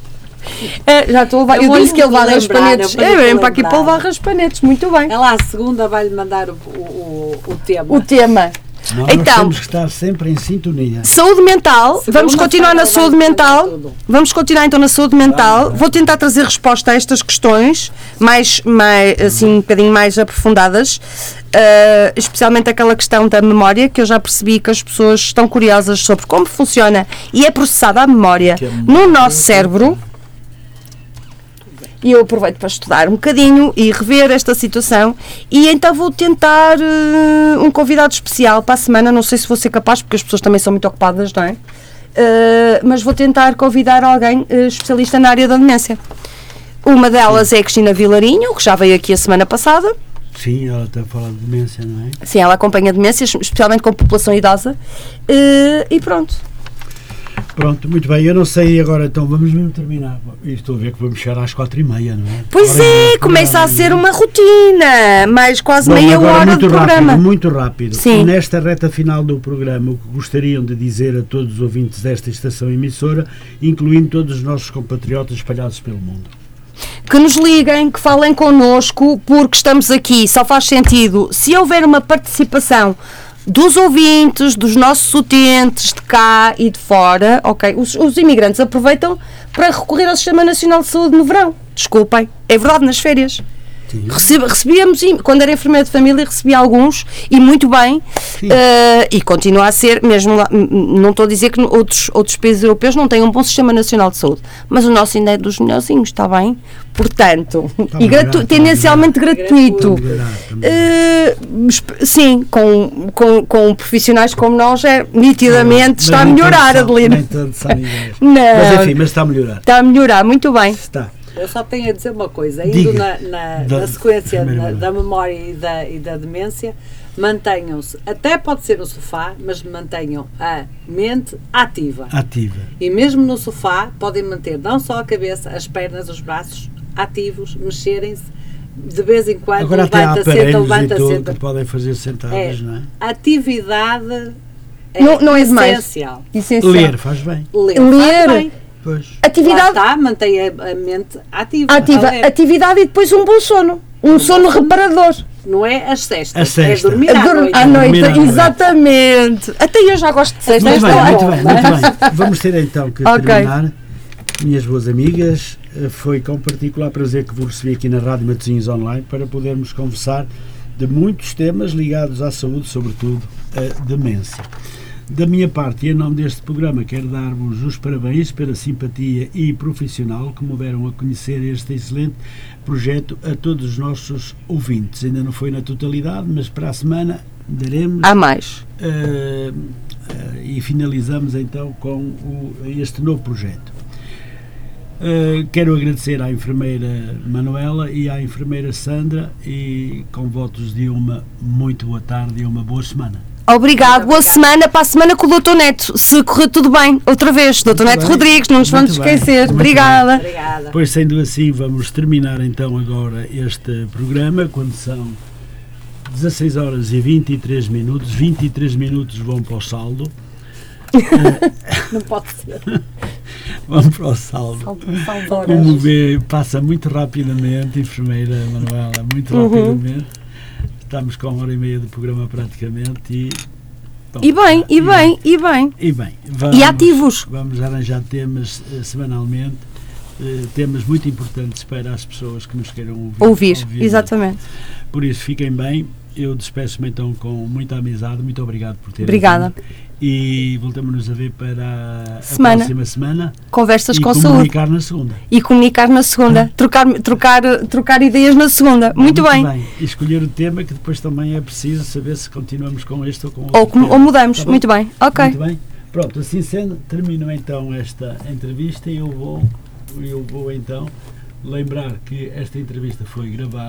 É, já estou a levar. Eu Eu, disse que ele levar lembrar, raspanetes. eu É, vem para aqui para levar raspanetes. Muito bem. Ela à segunda vai-lhe mandar o, o, o tema. O tema. Não, Então- nós temos que estar sempre em sintonia. Saúde mental. Segunda Vamos continuar na saúde mental. tudo. Vamos continuar então na saúde mental. Vou tentar trazer resposta a estas questões, mais, mais assim, um bocadinho mais aprofundadas, ah, especialmente aquela questão da memória, que eu já percebi que as pessoas estão curiosas sobre como funciona e é processada a memória a no memória- nosso cérebro. E eu aproveito para estudar um bocadinho e rever esta situação. E então vou tentar eh, um convidado especial para a semana. Não sei se vou ser capaz, porque as pessoas também são muito ocupadas, não é? Eh, mas vou tentar convidar alguém eh, especialista na área da demência. Uma delas é a Cristina Vilarinho, que já veio aqui a semana passada. Sim, ela está a falar de demência, não é? Sim, ela acompanha demências, especialmente com população idosa. E pronto. Pronto, muito bem, eu não sei agora, então vamos mesmo terminar. E estou a ver que vamos chegar às quatro e meia, não é? Pois é, começa a ser uma rotina, mais quase Bom, meia agora hora muito de programa. rápido, muito rápido. Sim. Nesta reta final do programa, o que gostariam de dizer a todos os ouvintes desta estação emissora, incluindo todos os nossos compatriotas espalhados pelo mundo? que nos liguem, que falem connosco, porque estamos aqui, só faz sentido se houver uma participação dos ouvintes, dos nossos utentes de cá e de fora, ok? Os, os imigrantes aproveitam para recorrer ao Sistema Nacional de Saúde no verão. Desculpem, é verdade, nas férias. Recebíamos, quando era enfermeira de família, recebia alguns e muito bem, eh, e continua a ser, mesmo lá, não estou a dizer que outros, outros países europeus não têm um bom sistema nacional de saúde, mas o nosso ainda é dos melhorzinhos, está bem? Portanto, Está e melhorar, gratu- está tendencialmente gratuito. Está melhorar, está melhorar. Eh, esp- sim, com, com, com profissionais como nós, é, nitidamente Mas está a melhorar, Adelina. Não. Mas enfim, mas está a melhorar. Está a melhorar, muito bem. Tá. Está. Eu só tenho a dizer uma coisa, indo Diga. na, na, Da- na sequência da, memória e da, e da demência, mantenham-se, até pode ser no sofá, mas mantenham a mente ativa. Ativa. E mesmo no sofá, podem manter não só a cabeça, as pernas, os braços ativos, mexerem-se de vez em quando, Agora até há levanta, senta, aparelhos e levanta, senta. que podem fazer sentadas, É. não é? Atividade é Não- não é demais. essencial. Essencial. Ler faz bem. Ler. Ler. faz bem. Pois. Lá Atividade está, mantém a, mente ativa. ativa, atividade e depois um bom sono. Um sono reparador. Não é as cestas, A sesta. é dormir à dur- noite. à noite, Dormir à noite. exatamente. Até eu já gosto de sexta. Muito esta bem, hora. muito bem, muito bem. Vamos ter então que Ok. terminar. Minhas boas amigas, eh, foi com particular prazer que vos recebi aqui na Rádio Matosinhos Online para podermos conversar de muitos temas ligados à saúde, sobretudo a demência. Da minha parte e em nome deste programa, quero dar-vos os parabéns pela simpatia e profissional que me deram a conhecer este excelente projeto a todos os nossos ouvintes. Ainda não foi na totalidade, mas para a semana daremos Há mais. eh, eh, e finalizamos então com o- este novo projeto. Eh, quero agradecer à enfermeira Manuela e à enfermeira Sandra e com votos de uma muito boa tarde e uma boa semana. Obrigado. Boa semana para a semana com o Dr. Neto. Se correr tudo bem, outra vez. Dr. Neto bem. Rodrigues, não nos vamos Muito bem. esquecer. Muito Obrigada. Obrigada. Pois sendo assim, vamos terminar então agora este programa quando são 16 horas e 23 minutos. 23 minutos vão para o saldo. Não pode ser. Vão para o saldo. Como vê, passa muito rapidamente, enfermeira Manuela, muito Uhum. Estamos com uma hora e meia de programa praticamente e. bom, E bem, e bem, e bem. E bem. E vamos- ativos. Vamos arranjar temas eh, semanalmente, eh, temas muito importantes para as pessoas que nos queiram ouvir. Ouvir, exatamente. Por isso, fiquem bem. Eu despeço-me então com muita amizade. Muito obrigado por terem Obrigada. vindo. E voltamos-nos a ver para a Semana. próxima semana. Conversas e com saúde. comunicar na segunda. E comunicar na segunda. Trocar, trocar, trocar ideias na segunda. Muito, bem. E escolher o tema que depois também é preciso saber se continuamos com este ou com outro. Ou, com- ou mudamos. Tá? Muito bem. Ok. Muito bem. Pronto, assim sendo, termino então esta entrevista e eu vou, eu vou então lembrar que esta entrevista foi gravada.